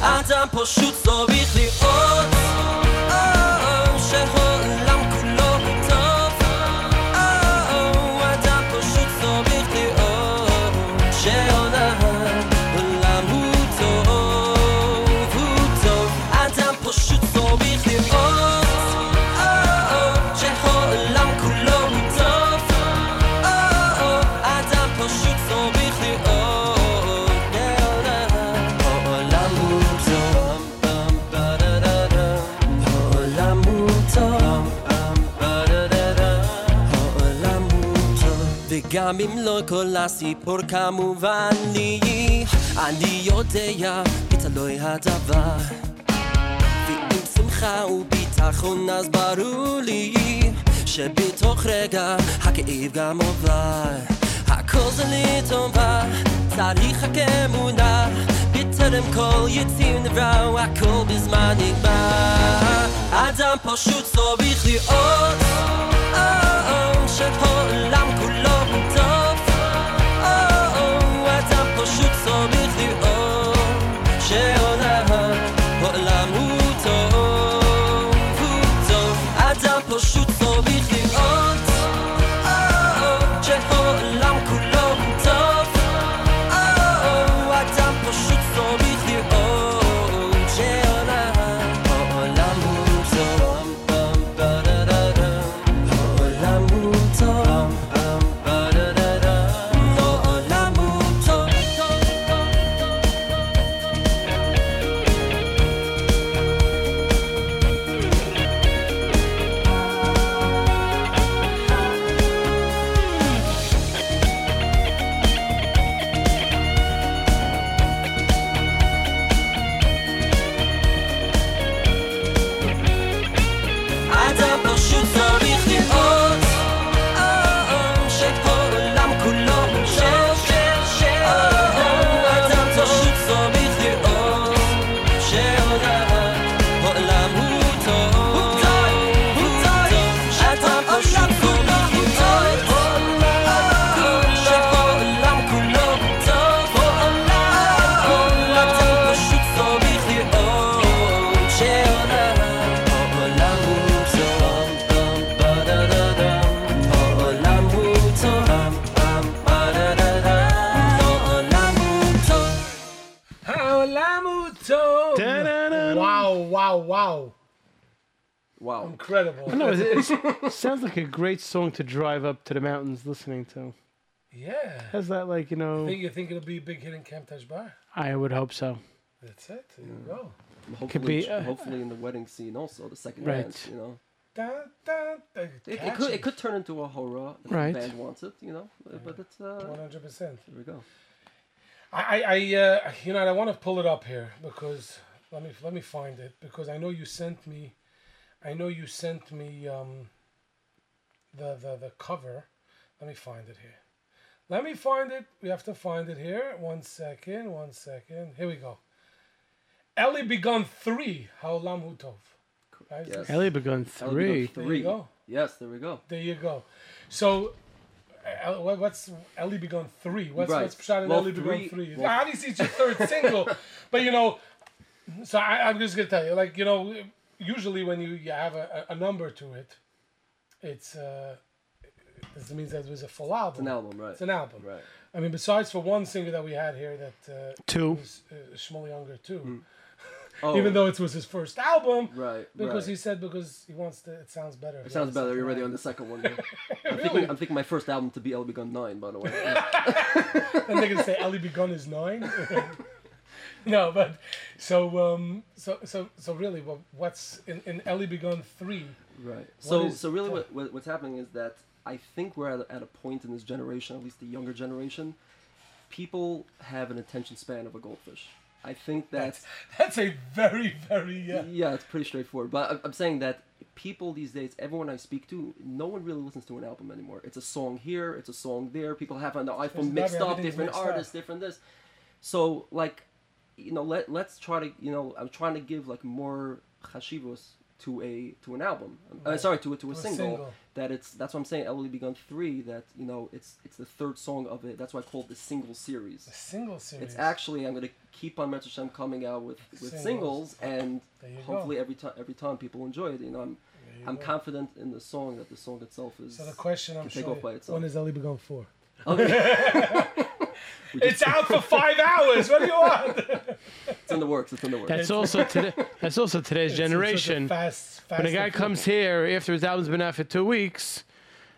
[SPEAKER 11] אדם פשוט צריך לראות שהעולם אם לא כל הסיפור כמובן לי. אני יודע בתלוי הדבר. ועם שמחה וביטחון אז ברור לי שבתוך רגע הכאב גם עובר. הכל זה לטובה צריך רק אמונה. בטרם כל יציר נברא הכל בזמן נגמר. אדם פשוט צריך לראות שהעולם כולו פשוט צריך לראות שהעולם העולם הוא
[SPEAKER 1] incredible.
[SPEAKER 2] No, it, it sounds like a great song to drive up to the mountains listening to.
[SPEAKER 1] Yeah.
[SPEAKER 2] Has that like you know?
[SPEAKER 1] Think you think it'll be a big hit in Camp Taj Bar?
[SPEAKER 2] I would hope so.
[SPEAKER 1] That's it. There you go.
[SPEAKER 9] Hopefully,
[SPEAKER 2] be, uh,
[SPEAKER 9] hopefully in the wedding scene also the second
[SPEAKER 2] Right.
[SPEAKER 9] dance. You know,
[SPEAKER 1] Da, da, da,
[SPEAKER 9] it, it could it could turn into a hora if
[SPEAKER 2] Right.
[SPEAKER 9] the band wants it. You know, but it's uh,
[SPEAKER 1] 100%.
[SPEAKER 9] there we go.
[SPEAKER 1] I, I, I uh, you know, I want to pull it up here because let me let me find it because I know you sent me, I know you sent me um, the the the cover. Let me find it here. Let me find it. We have to find it here. One second. One second. Here we go. Ellie begun three. Haolam Hu Tov. Right?
[SPEAKER 9] Yes.
[SPEAKER 2] Ellie begun three.
[SPEAKER 1] There you
[SPEAKER 9] Three.
[SPEAKER 1] go.
[SPEAKER 9] Yes, there we go.
[SPEAKER 1] There you go. So, uh, what's Ellie begun three? What's
[SPEAKER 9] Right.
[SPEAKER 1] what's shot in
[SPEAKER 9] Well,
[SPEAKER 1] Ellie begun
[SPEAKER 9] three-
[SPEAKER 1] three?
[SPEAKER 9] well-
[SPEAKER 1] Obviously, it's your third single, but you know. So I, I'm just gonna tell you, like you know, usually when you, you have a, a a number to it, it's uh, this means that it was a full album.
[SPEAKER 9] It's an album, right?
[SPEAKER 1] It's an album.
[SPEAKER 9] Right.
[SPEAKER 1] I mean, besides for one single that we had here that uh,
[SPEAKER 2] Two.
[SPEAKER 1] was uh, Shmueli Ungar too.
[SPEAKER 9] Oh,
[SPEAKER 1] Even though it was his first album,
[SPEAKER 9] right,
[SPEAKER 1] because
[SPEAKER 9] right.
[SPEAKER 1] he said because he wants to, it sounds better.
[SPEAKER 9] It sounds better. You're ready
[SPEAKER 1] album.
[SPEAKER 9] on the second one. yeah. I'm,
[SPEAKER 1] Really?
[SPEAKER 9] thinking, I'm thinking my first album to be El Begun 9, by the way.
[SPEAKER 1] and they're gonna say Ellie Begun is nine. no, but so um, so so so really, what what's in, in Ellie Begun three?
[SPEAKER 9] Right. So
[SPEAKER 1] is-
[SPEAKER 9] so really, what, what what's happening is that I think we're at a, at a point in this generation, at least the younger generation, people have an attention span of a goldfish. I think that's
[SPEAKER 1] That's a very very uh,
[SPEAKER 9] yeah, it's pretty straightforward. But I'm- I'm saying that people these days, everyone I speak to, no one really listens to an album anymore. It's a song here, it's a song there. People have on the iPhone mixed up, different
[SPEAKER 1] mixed up.
[SPEAKER 9] artists, different this. So like, you know, let let's try to you know, I'm trying to give like more chashivos to a to an album. Uh, sorry, to a to a
[SPEAKER 1] To a
[SPEAKER 9] single.
[SPEAKER 1] single.
[SPEAKER 9] That it's that's what I'm saying. Ellie Begun three. That you know, it's it's the third song of it. That's why I call it the single series.
[SPEAKER 1] a single series.
[SPEAKER 9] It's actually I'm gonna keep on Metro Shem coming out with, with
[SPEAKER 1] Singles.
[SPEAKER 9] singles, and
[SPEAKER 1] you go.
[SPEAKER 9] hopefully every time every time people enjoy it. You know, I'm
[SPEAKER 1] you
[SPEAKER 9] I'm
[SPEAKER 1] go.
[SPEAKER 9] confident in the song that the song itself is.
[SPEAKER 1] So the question I'm
[SPEAKER 9] can take
[SPEAKER 1] sure
[SPEAKER 9] off by itself.
[SPEAKER 1] when is Ellie Begun four?
[SPEAKER 9] Okay.
[SPEAKER 1] It's out for five hours. What do you want?
[SPEAKER 9] it's in the works. It's in the works.
[SPEAKER 2] That's also today. That's also today's
[SPEAKER 1] It's such a
[SPEAKER 2] generation.
[SPEAKER 1] fast, fast
[SPEAKER 2] When a guy
[SPEAKER 1] approach.
[SPEAKER 2] comes here after his album's been out for two weeks,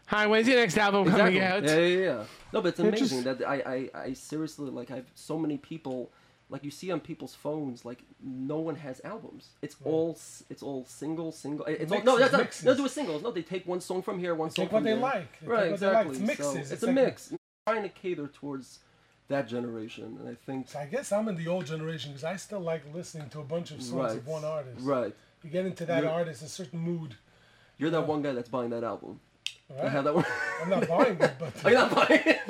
[SPEAKER 2] hi, when's your next album
[SPEAKER 9] exactly.
[SPEAKER 2] coming out?
[SPEAKER 9] Yeah, yeah, yeah. No, but it's
[SPEAKER 2] It
[SPEAKER 9] amazing
[SPEAKER 2] just-
[SPEAKER 9] that I, I I seriously like I have so many people. Like you see on people's phones, like no one has albums. It's all it's all single, single. It's all, no,
[SPEAKER 1] Mixes,
[SPEAKER 9] that's not.
[SPEAKER 1] mixes.
[SPEAKER 9] No, do a singles. No, they take one song from here, one
[SPEAKER 1] They
[SPEAKER 9] song
[SPEAKER 1] take what
[SPEAKER 9] from
[SPEAKER 1] they
[SPEAKER 9] there.
[SPEAKER 1] like. They take
[SPEAKER 9] right,
[SPEAKER 1] what they like.
[SPEAKER 9] exactly.
[SPEAKER 1] It's mixes.
[SPEAKER 9] So
[SPEAKER 1] It's
[SPEAKER 9] it's, a
[SPEAKER 1] like a-
[SPEAKER 9] mix. trying to cater towards that generation, and I think
[SPEAKER 1] So I guess I'm in the old generation because I still like listening to a bunch of songs
[SPEAKER 9] right,
[SPEAKER 1] of one artist.
[SPEAKER 9] right.
[SPEAKER 1] You get into that
[SPEAKER 9] You're-
[SPEAKER 1] artist, a certain mood.
[SPEAKER 9] You're that one guy that's buying that album. I have that one.
[SPEAKER 1] I'm not buying it, but
[SPEAKER 9] you not buying it?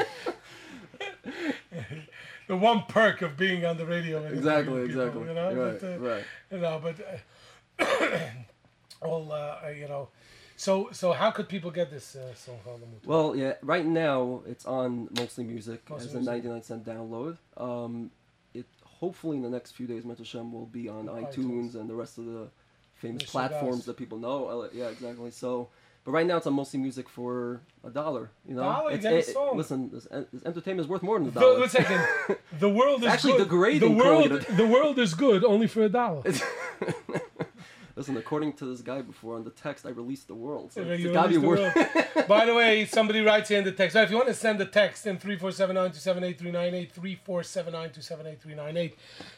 [SPEAKER 1] the one perk of being on the radio.
[SPEAKER 9] exactly,
[SPEAKER 1] people,
[SPEAKER 9] exactly.
[SPEAKER 1] You know,
[SPEAKER 9] right,
[SPEAKER 1] but, uh,
[SPEAKER 9] right.
[SPEAKER 1] you know, but uh, well, uh, you know, so so how could people get this uh, song?
[SPEAKER 9] Well, yeah. Right now, it's on mostly music
[SPEAKER 1] Mostly
[SPEAKER 9] as a 99 cent download. Um, it hopefully in the next few days, Mental Shem will be on
[SPEAKER 1] iTunes.
[SPEAKER 9] iTunes and the rest of the famous
[SPEAKER 1] it
[SPEAKER 9] platforms that people know. Yeah, exactly. So, but right now it's on mostly music for a dollar. You know,
[SPEAKER 1] Dollar,
[SPEAKER 9] It's-
[SPEAKER 1] get a
[SPEAKER 9] it- listen, this, this entertainment is worth more than a dollar.
[SPEAKER 1] one second. The world is
[SPEAKER 9] actually
[SPEAKER 1] good.
[SPEAKER 9] degrading
[SPEAKER 1] The world, the world is good only for a dollar.
[SPEAKER 9] Listen, according to this guy before on the text, I released the world. So it's gotta be worth.
[SPEAKER 1] By the way, somebody writes here in the text. So if you want to send the text in 3479278 3479278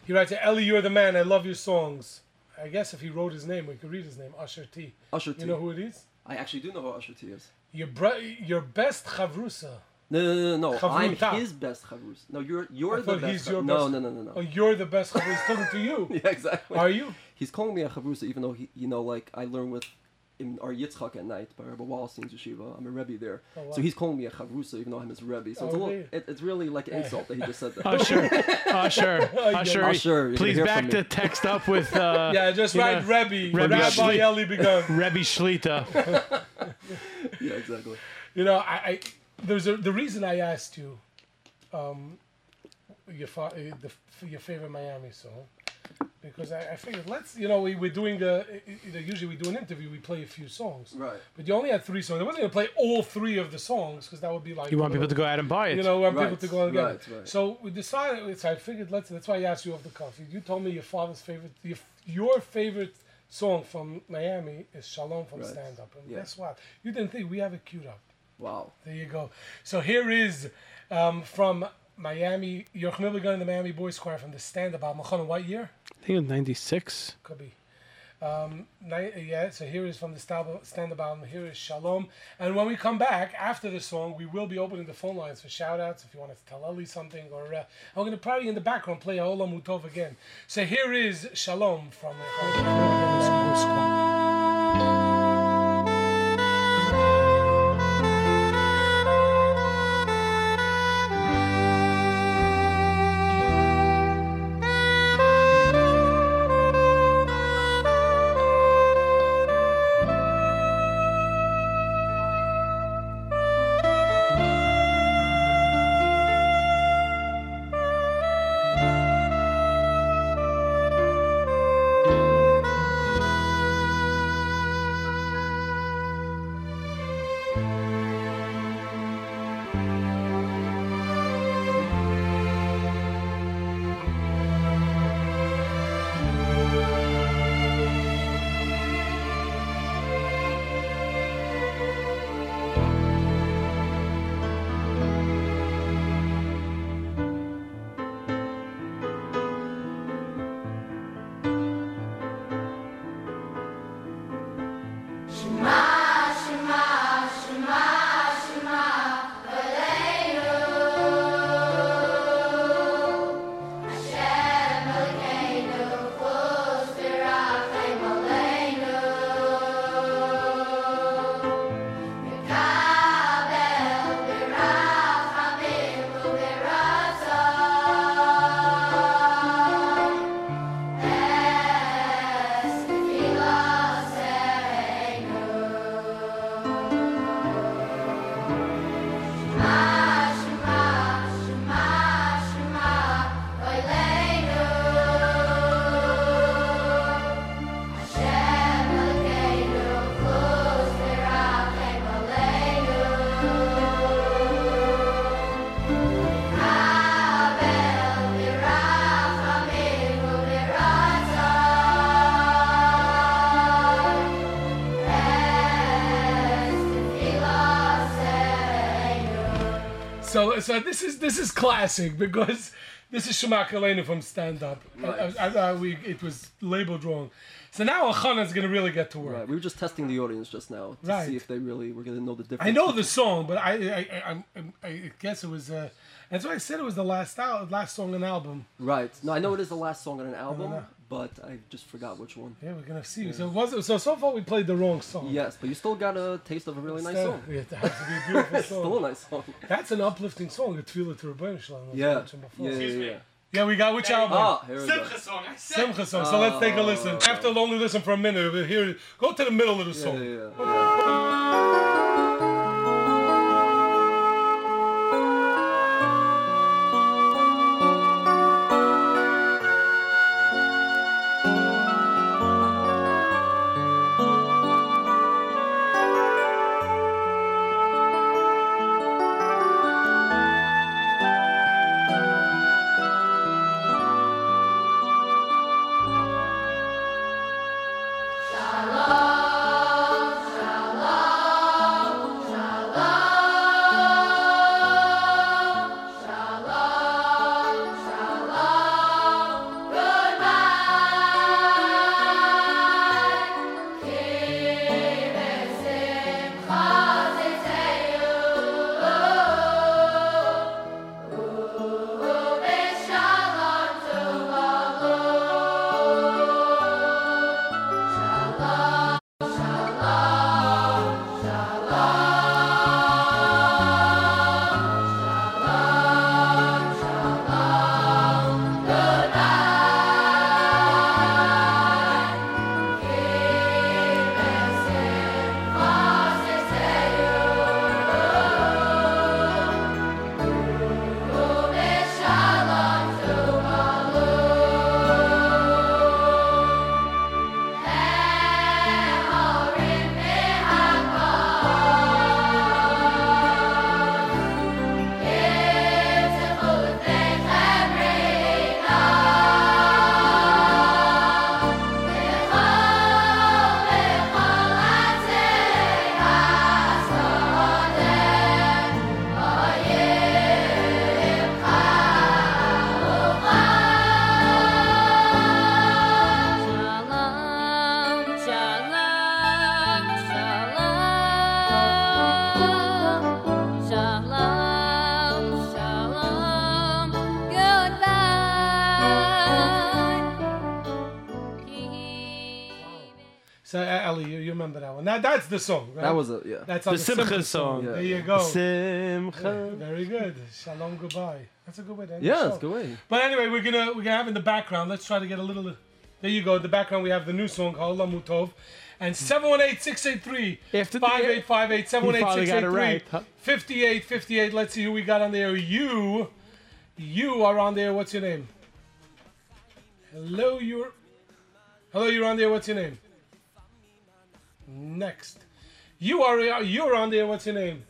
[SPEAKER 1] He writes, Ellie, you're the man. I love your songs. I guess if he wrote his name, we could read his name. Usher T.
[SPEAKER 9] Usher T.
[SPEAKER 1] You know who it is?
[SPEAKER 9] I actually do know who Usher T is.
[SPEAKER 1] Your, br- your best chavrusa.
[SPEAKER 9] No, no, no, no. no. I'm his best chavrus. No, you're you're
[SPEAKER 1] I
[SPEAKER 9] the best.
[SPEAKER 1] he's your
[SPEAKER 9] no,
[SPEAKER 1] best-
[SPEAKER 9] no, no, no, no.
[SPEAKER 1] Oh, you're the best chavrusa. He's talking to you.
[SPEAKER 9] Yeah, exactly.
[SPEAKER 1] Are you?
[SPEAKER 9] He's calling me a chavrusa, even though he, you know, like I learn with in our Yitzchak at night by Rabbi Wallenstein's yeshiva. I'm a rebbe there,
[SPEAKER 1] Oh, wow.
[SPEAKER 9] so he's calling me a chavrusa, even though I'm his rebbe. So it's
[SPEAKER 1] Oh,
[SPEAKER 9] a little,
[SPEAKER 1] really?
[SPEAKER 9] it, it's really like an insult that he just said that.
[SPEAKER 2] Usher, sure, Usher,
[SPEAKER 9] sure, you're gonna
[SPEAKER 2] please back
[SPEAKER 9] from
[SPEAKER 2] the text up with uh,
[SPEAKER 1] Yeah, just write
[SPEAKER 2] know,
[SPEAKER 1] Rebbe.
[SPEAKER 2] Rebbe
[SPEAKER 1] Rabbi
[SPEAKER 2] Shli-
[SPEAKER 1] Eli begun.
[SPEAKER 2] Rebbe Shlita.
[SPEAKER 9] yeah, exactly.
[SPEAKER 1] You know, I, I there's a the reason I asked you, um, your fa- uh, the, your favorite Miami song, because I, I figured let's you know we we're doing a you know, usually we do an interview we play a few songs,
[SPEAKER 9] Right.
[SPEAKER 1] but you only had three songs. I wasn't gonna play all three of the songs because that would be like
[SPEAKER 2] You want people to go out and buy it.
[SPEAKER 1] you know, want people to go and get
[SPEAKER 9] right,
[SPEAKER 1] it.
[SPEAKER 9] right.
[SPEAKER 1] So we decided. So I figured let's. That's why I asked you off the cuff. You told me your father's favorite, your, your favorite song from Miami is Shalom from
[SPEAKER 9] Right.
[SPEAKER 1] Stand Up. And
[SPEAKER 9] Yeah.
[SPEAKER 1] guess what? You didn't think we have it queued up.
[SPEAKER 9] Wow.
[SPEAKER 1] There you go. So here is um, from Miami, You're Yerachmiel Begun and the Miami Boys Choir from the Stand album. Chana, what year?
[SPEAKER 2] I think it was 96.
[SPEAKER 1] Could be. Um, yeah, so here is from the stand album. Here is Shalom. And when we come back after the song, we will be opening the phone lines for shout outs if you want to tell Ellie something. Or uh, I'm going to probably in the background play Olam Mutov again. So here is Shalom from the So, so this is this is classic because this is Shema Koleinu from Stand Up.
[SPEAKER 9] Right.
[SPEAKER 1] I, I, I, we, it was labeled wrong. So now Elchanan is going to really get to work.
[SPEAKER 9] Right. We were just testing the audience just now to
[SPEAKER 1] Right.
[SPEAKER 9] see if they really were going to know the difference.
[SPEAKER 1] I know the song, but I I, I, guess it was. Uh, that's why I said it was the last al- last song on the album.
[SPEAKER 9] Right. No, I know it is the last song on an album. But I just forgot which one.
[SPEAKER 1] Yeah, we're gonna see. So it was so so far we played the wrong song.
[SPEAKER 9] Yes, but you still got a taste of a really nice
[SPEAKER 1] Still-
[SPEAKER 9] song.
[SPEAKER 1] Yeah, it has to be a beautiful
[SPEAKER 9] Still a
[SPEAKER 1] song.
[SPEAKER 9] nice song.
[SPEAKER 1] That's an uplifting song. A Tefillah to Rebbeinu Shalom. as
[SPEAKER 9] Yeah. Yeah, yeah, yeah.
[SPEAKER 1] Yeah, we got which album?
[SPEAKER 9] Ah, here we go.
[SPEAKER 2] song. I said.
[SPEAKER 1] Simcha song. So let's take a listen. After only listen for a minute, we'll hear. Go to the middle of the song.
[SPEAKER 9] yeah, yeah.
[SPEAKER 12] Shalom,
[SPEAKER 1] one? That that's the song. Right?
[SPEAKER 9] That was a yeah.
[SPEAKER 1] That's on
[SPEAKER 2] The
[SPEAKER 1] the,
[SPEAKER 2] Simcha
[SPEAKER 1] Simcha
[SPEAKER 2] song.
[SPEAKER 9] Yeah.
[SPEAKER 1] There you go.
[SPEAKER 2] Simcha.
[SPEAKER 1] Very good. Shalom, goodbye. That's a good way to end
[SPEAKER 9] Yeah,
[SPEAKER 1] the
[SPEAKER 9] that's
[SPEAKER 1] show.
[SPEAKER 9] a good way.
[SPEAKER 1] But anyway, we're gonna we're gonna have in the background. Let's try to get a little. There you go. In the background, we have the new song called Lamutov. And hmm. 718-683
[SPEAKER 2] After the-
[SPEAKER 1] 5858
[SPEAKER 2] You finally got it
[SPEAKER 1] 718-683
[SPEAKER 2] right, huh?
[SPEAKER 1] 5858. Let's see who we got on there. You, you are on there. What's your name? Hello, you're. Hello, you're on there. What's your name? Next, you are you're on there. What's your name?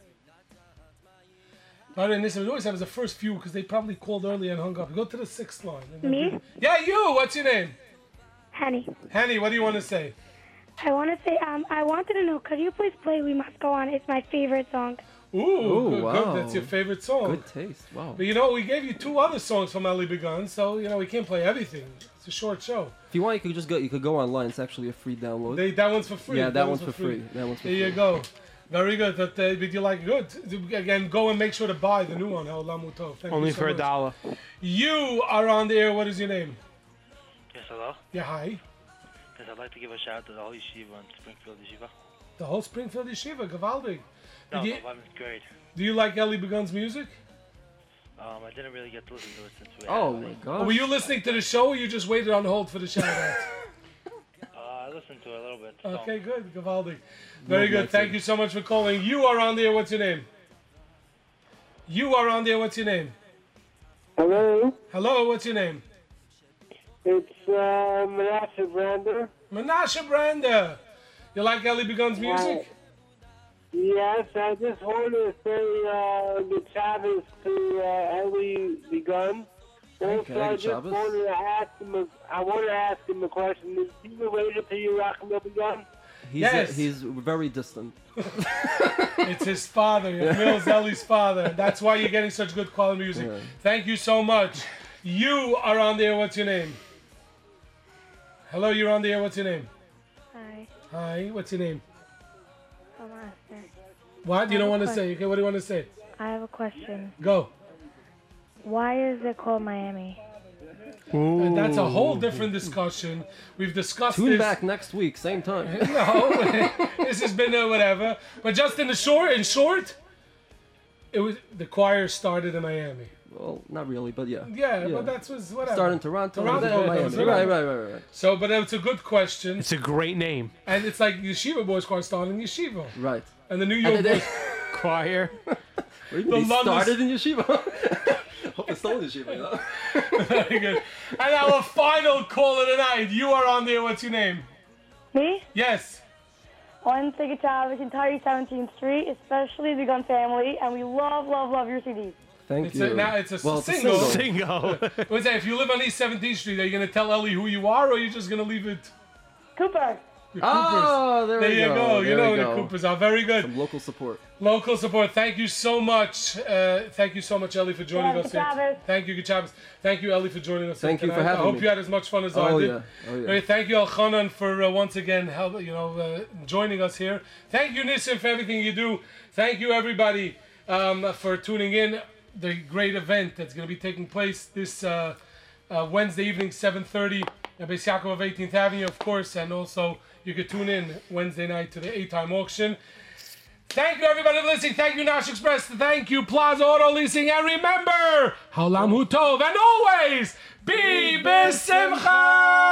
[SPEAKER 1] All right, this. we always have the first few because they probably called early and hung up. Go to the sixth line.
[SPEAKER 12] Me?
[SPEAKER 1] Yeah, you. What's your name?
[SPEAKER 12] Henny.
[SPEAKER 1] Henny, what do you want to say?
[SPEAKER 12] I want to say, um, I wanted to know, could you please play We Must Go On? It's my favorite song.
[SPEAKER 1] Ooh,
[SPEAKER 9] Ooh,
[SPEAKER 1] good,
[SPEAKER 9] wow.
[SPEAKER 1] good. That's your favorite song.
[SPEAKER 9] Good taste. Wow.
[SPEAKER 1] But you know, we gave you two other songs from Ellie Begun, so you know we can't play everything. It's a short show.
[SPEAKER 9] If you want, you could just go. You could go online. It's actually a free download.
[SPEAKER 1] They, that one's for free.
[SPEAKER 9] Yeah, that one's for free. That one's for
[SPEAKER 1] There you go. Very good. That uh, did you like good? Again, go and make sure to buy the new one, El Lamutov. Thank
[SPEAKER 2] Only
[SPEAKER 1] you so
[SPEAKER 2] for a dollar.
[SPEAKER 1] You are on the air. What is your name?
[SPEAKER 13] Yes, hello.
[SPEAKER 1] Yeah, hi.
[SPEAKER 13] Yes, I'd like to give a shout out to the whole yeshiva in Springfield Yeshiva.
[SPEAKER 1] The whole Springfield Yeshiva, Gavaldig.
[SPEAKER 13] No,
[SPEAKER 1] Did you,
[SPEAKER 13] no, 11th grade.
[SPEAKER 1] do you like Ellie Begun's music?
[SPEAKER 13] Um, I didn't really get to listen to it since we
[SPEAKER 9] Oh
[SPEAKER 13] had
[SPEAKER 9] my god.
[SPEAKER 1] Were you listening to the show or you just waited on hold for the shout out?
[SPEAKER 13] Uh, I listened to it a little bit. so-
[SPEAKER 1] okay, good. Gavaldig. Very good.
[SPEAKER 9] Lovely.
[SPEAKER 1] Thank you so much for calling. You are on there. What's your name? You are on there. What's your name?
[SPEAKER 14] Hello,
[SPEAKER 1] Hello, what's your name?
[SPEAKER 14] it's uh, Manasseh Brander.
[SPEAKER 1] Menashe Branda. You like Ellie Begun's music?
[SPEAKER 14] Yes, I just wanted to say uh, good Shabbos to uh, Ellie Begun. Also,
[SPEAKER 9] Okay,
[SPEAKER 14] I just
[SPEAKER 9] Shabbos.
[SPEAKER 14] wanted to ask him. A, I want to ask him a question. Is he related to you, Rachel Begun?
[SPEAKER 9] He's
[SPEAKER 1] Yes.
[SPEAKER 9] uh, he's very distant.
[SPEAKER 1] It's his father, Mills Ellie's father. That's why you're getting such good quality music.
[SPEAKER 9] Yeah.
[SPEAKER 1] Thank you so much. You are on there. What's your name? Hello, you're on there. What's your name?
[SPEAKER 12] Hi,
[SPEAKER 1] Hi, what's your name?
[SPEAKER 12] I'm Esther.
[SPEAKER 1] What? You don't want to say? Okay, what do you want to say?
[SPEAKER 12] I have a question.
[SPEAKER 1] Go.
[SPEAKER 12] Why is it called Miami?
[SPEAKER 1] And that's a whole different discussion. We've discussed
[SPEAKER 9] Tune
[SPEAKER 1] this.
[SPEAKER 9] back next week, same time.
[SPEAKER 1] No, this has been a whatever. But just in the short, in short, it was the choir started in Miami.
[SPEAKER 9] Well, not really, but yeah.
[SPEAKER 1] Yeah, but that's was whatever.
[SPEAKER 9] Started in Toronto,
[SPEAKER 1] Toronto,
[SPEAKER 9] and then
[SPEAKER 1] that
[SPEAKER 9] Miami.
[SPEAKER 1] was
[SPEAKER 9] Right, right, right, right,
[SPEAKER 1] So, but it's a good question,
[SPEAKER 2] It's a great name.
[SPEAKER 1] and it's like Yeshiva Boys Choir started in Yeshiva,
[SPEAKER 9] right.
[SPEAKER 1] And the New York
[SPEAKER 9] And then
[SPEAKER 1] Boys.
[SPEAKER 2] Choir.
[SPEAKER 9] What do you
[SPEAKER 1] The?
[SPEAKER 9] They
[SPEAKER 1] London-
[SPEAKER 9] started in yeshiva. Hope it's still in yeshiva. You know?
[SPEAKER 1] Very good. And our final call of the night. You are on there. What's your name?
[SPEAKER 12] Me?
[SPEAKER 1] Yes.
[SPEAKER 12] I want to say good job with entire 17th Street, especially the Gun family, and we love, love, love your CDs.
[SPEAKER 9] Thank
[SPEAKER 1] It's
[SPEAKER 9] you.
[SPEAKER 1] a, now it's a
[SPEAKER 9] well, it's a
[SPEAKER 1] single.
[SPEAKER 2] Single.
[SPEAKER 1] What's that? If you live on East 17th Street, are you gonna tell Ellie who you are, or are you just gonna leave it?
[SPEAKER 12] Cooper.
[SPEAKER 1] The
[SPEAKER 9] Oh, there,
[SPEAKER 1] There
[SPEAKER 9] we
[SPEAKER 1] you
[SPEAKER 9] go.
[SPEAKER 1] go. You know
[SPEAKER 9] we go.
[SPEAKER 1] the Coopers are. Very good.
[SPEAKER 9] Some local support.
[SPEAKER 1] Local support. Thank you so much. Uh, thank you so much, Ellie, for joining
[SPEAKER 12] Yeah,
[SPEAKER 1] us here.
[SPEAKER 12] Shabbos.
[SPEAKER 1] Thank you, Gachabas. Thank you, Ellie, for joining us.
[SPEAKER 9] Thank
[SPEAKER 1] here
[SPEAKER 9] you for
[SPEAKER 1] tonight.
[SPEAKER 9] having
[SPEAKER 1] I hope
[SPEAKER 9] me.
[SPEAKER 1] you had as much fun as I
[SPEAKER 9] Oh
[SPEAKER 1] did.
[SPEAKER 9] yeah. Oh yeah.
[SPEAKER 1] Great. Thank you, Elchanan, for uh, once again help, you know, uh, joining us here. Thank you, Nissim, for everything you do. Thank you, everybody, um, for tuning in. The great event that's going to be taking place this uh, uh, Wednesday evening, 7.30 at Beis Yaakov of 18th Avenue, of course, and also you could tune in Wednesday night to the eight-time auction. Thank you, everybody, for listening. Thank you, Nash Express. Thank you, Plaza Auto Leasing. And remember, Haolam Hu Tov, and always be Besimcha!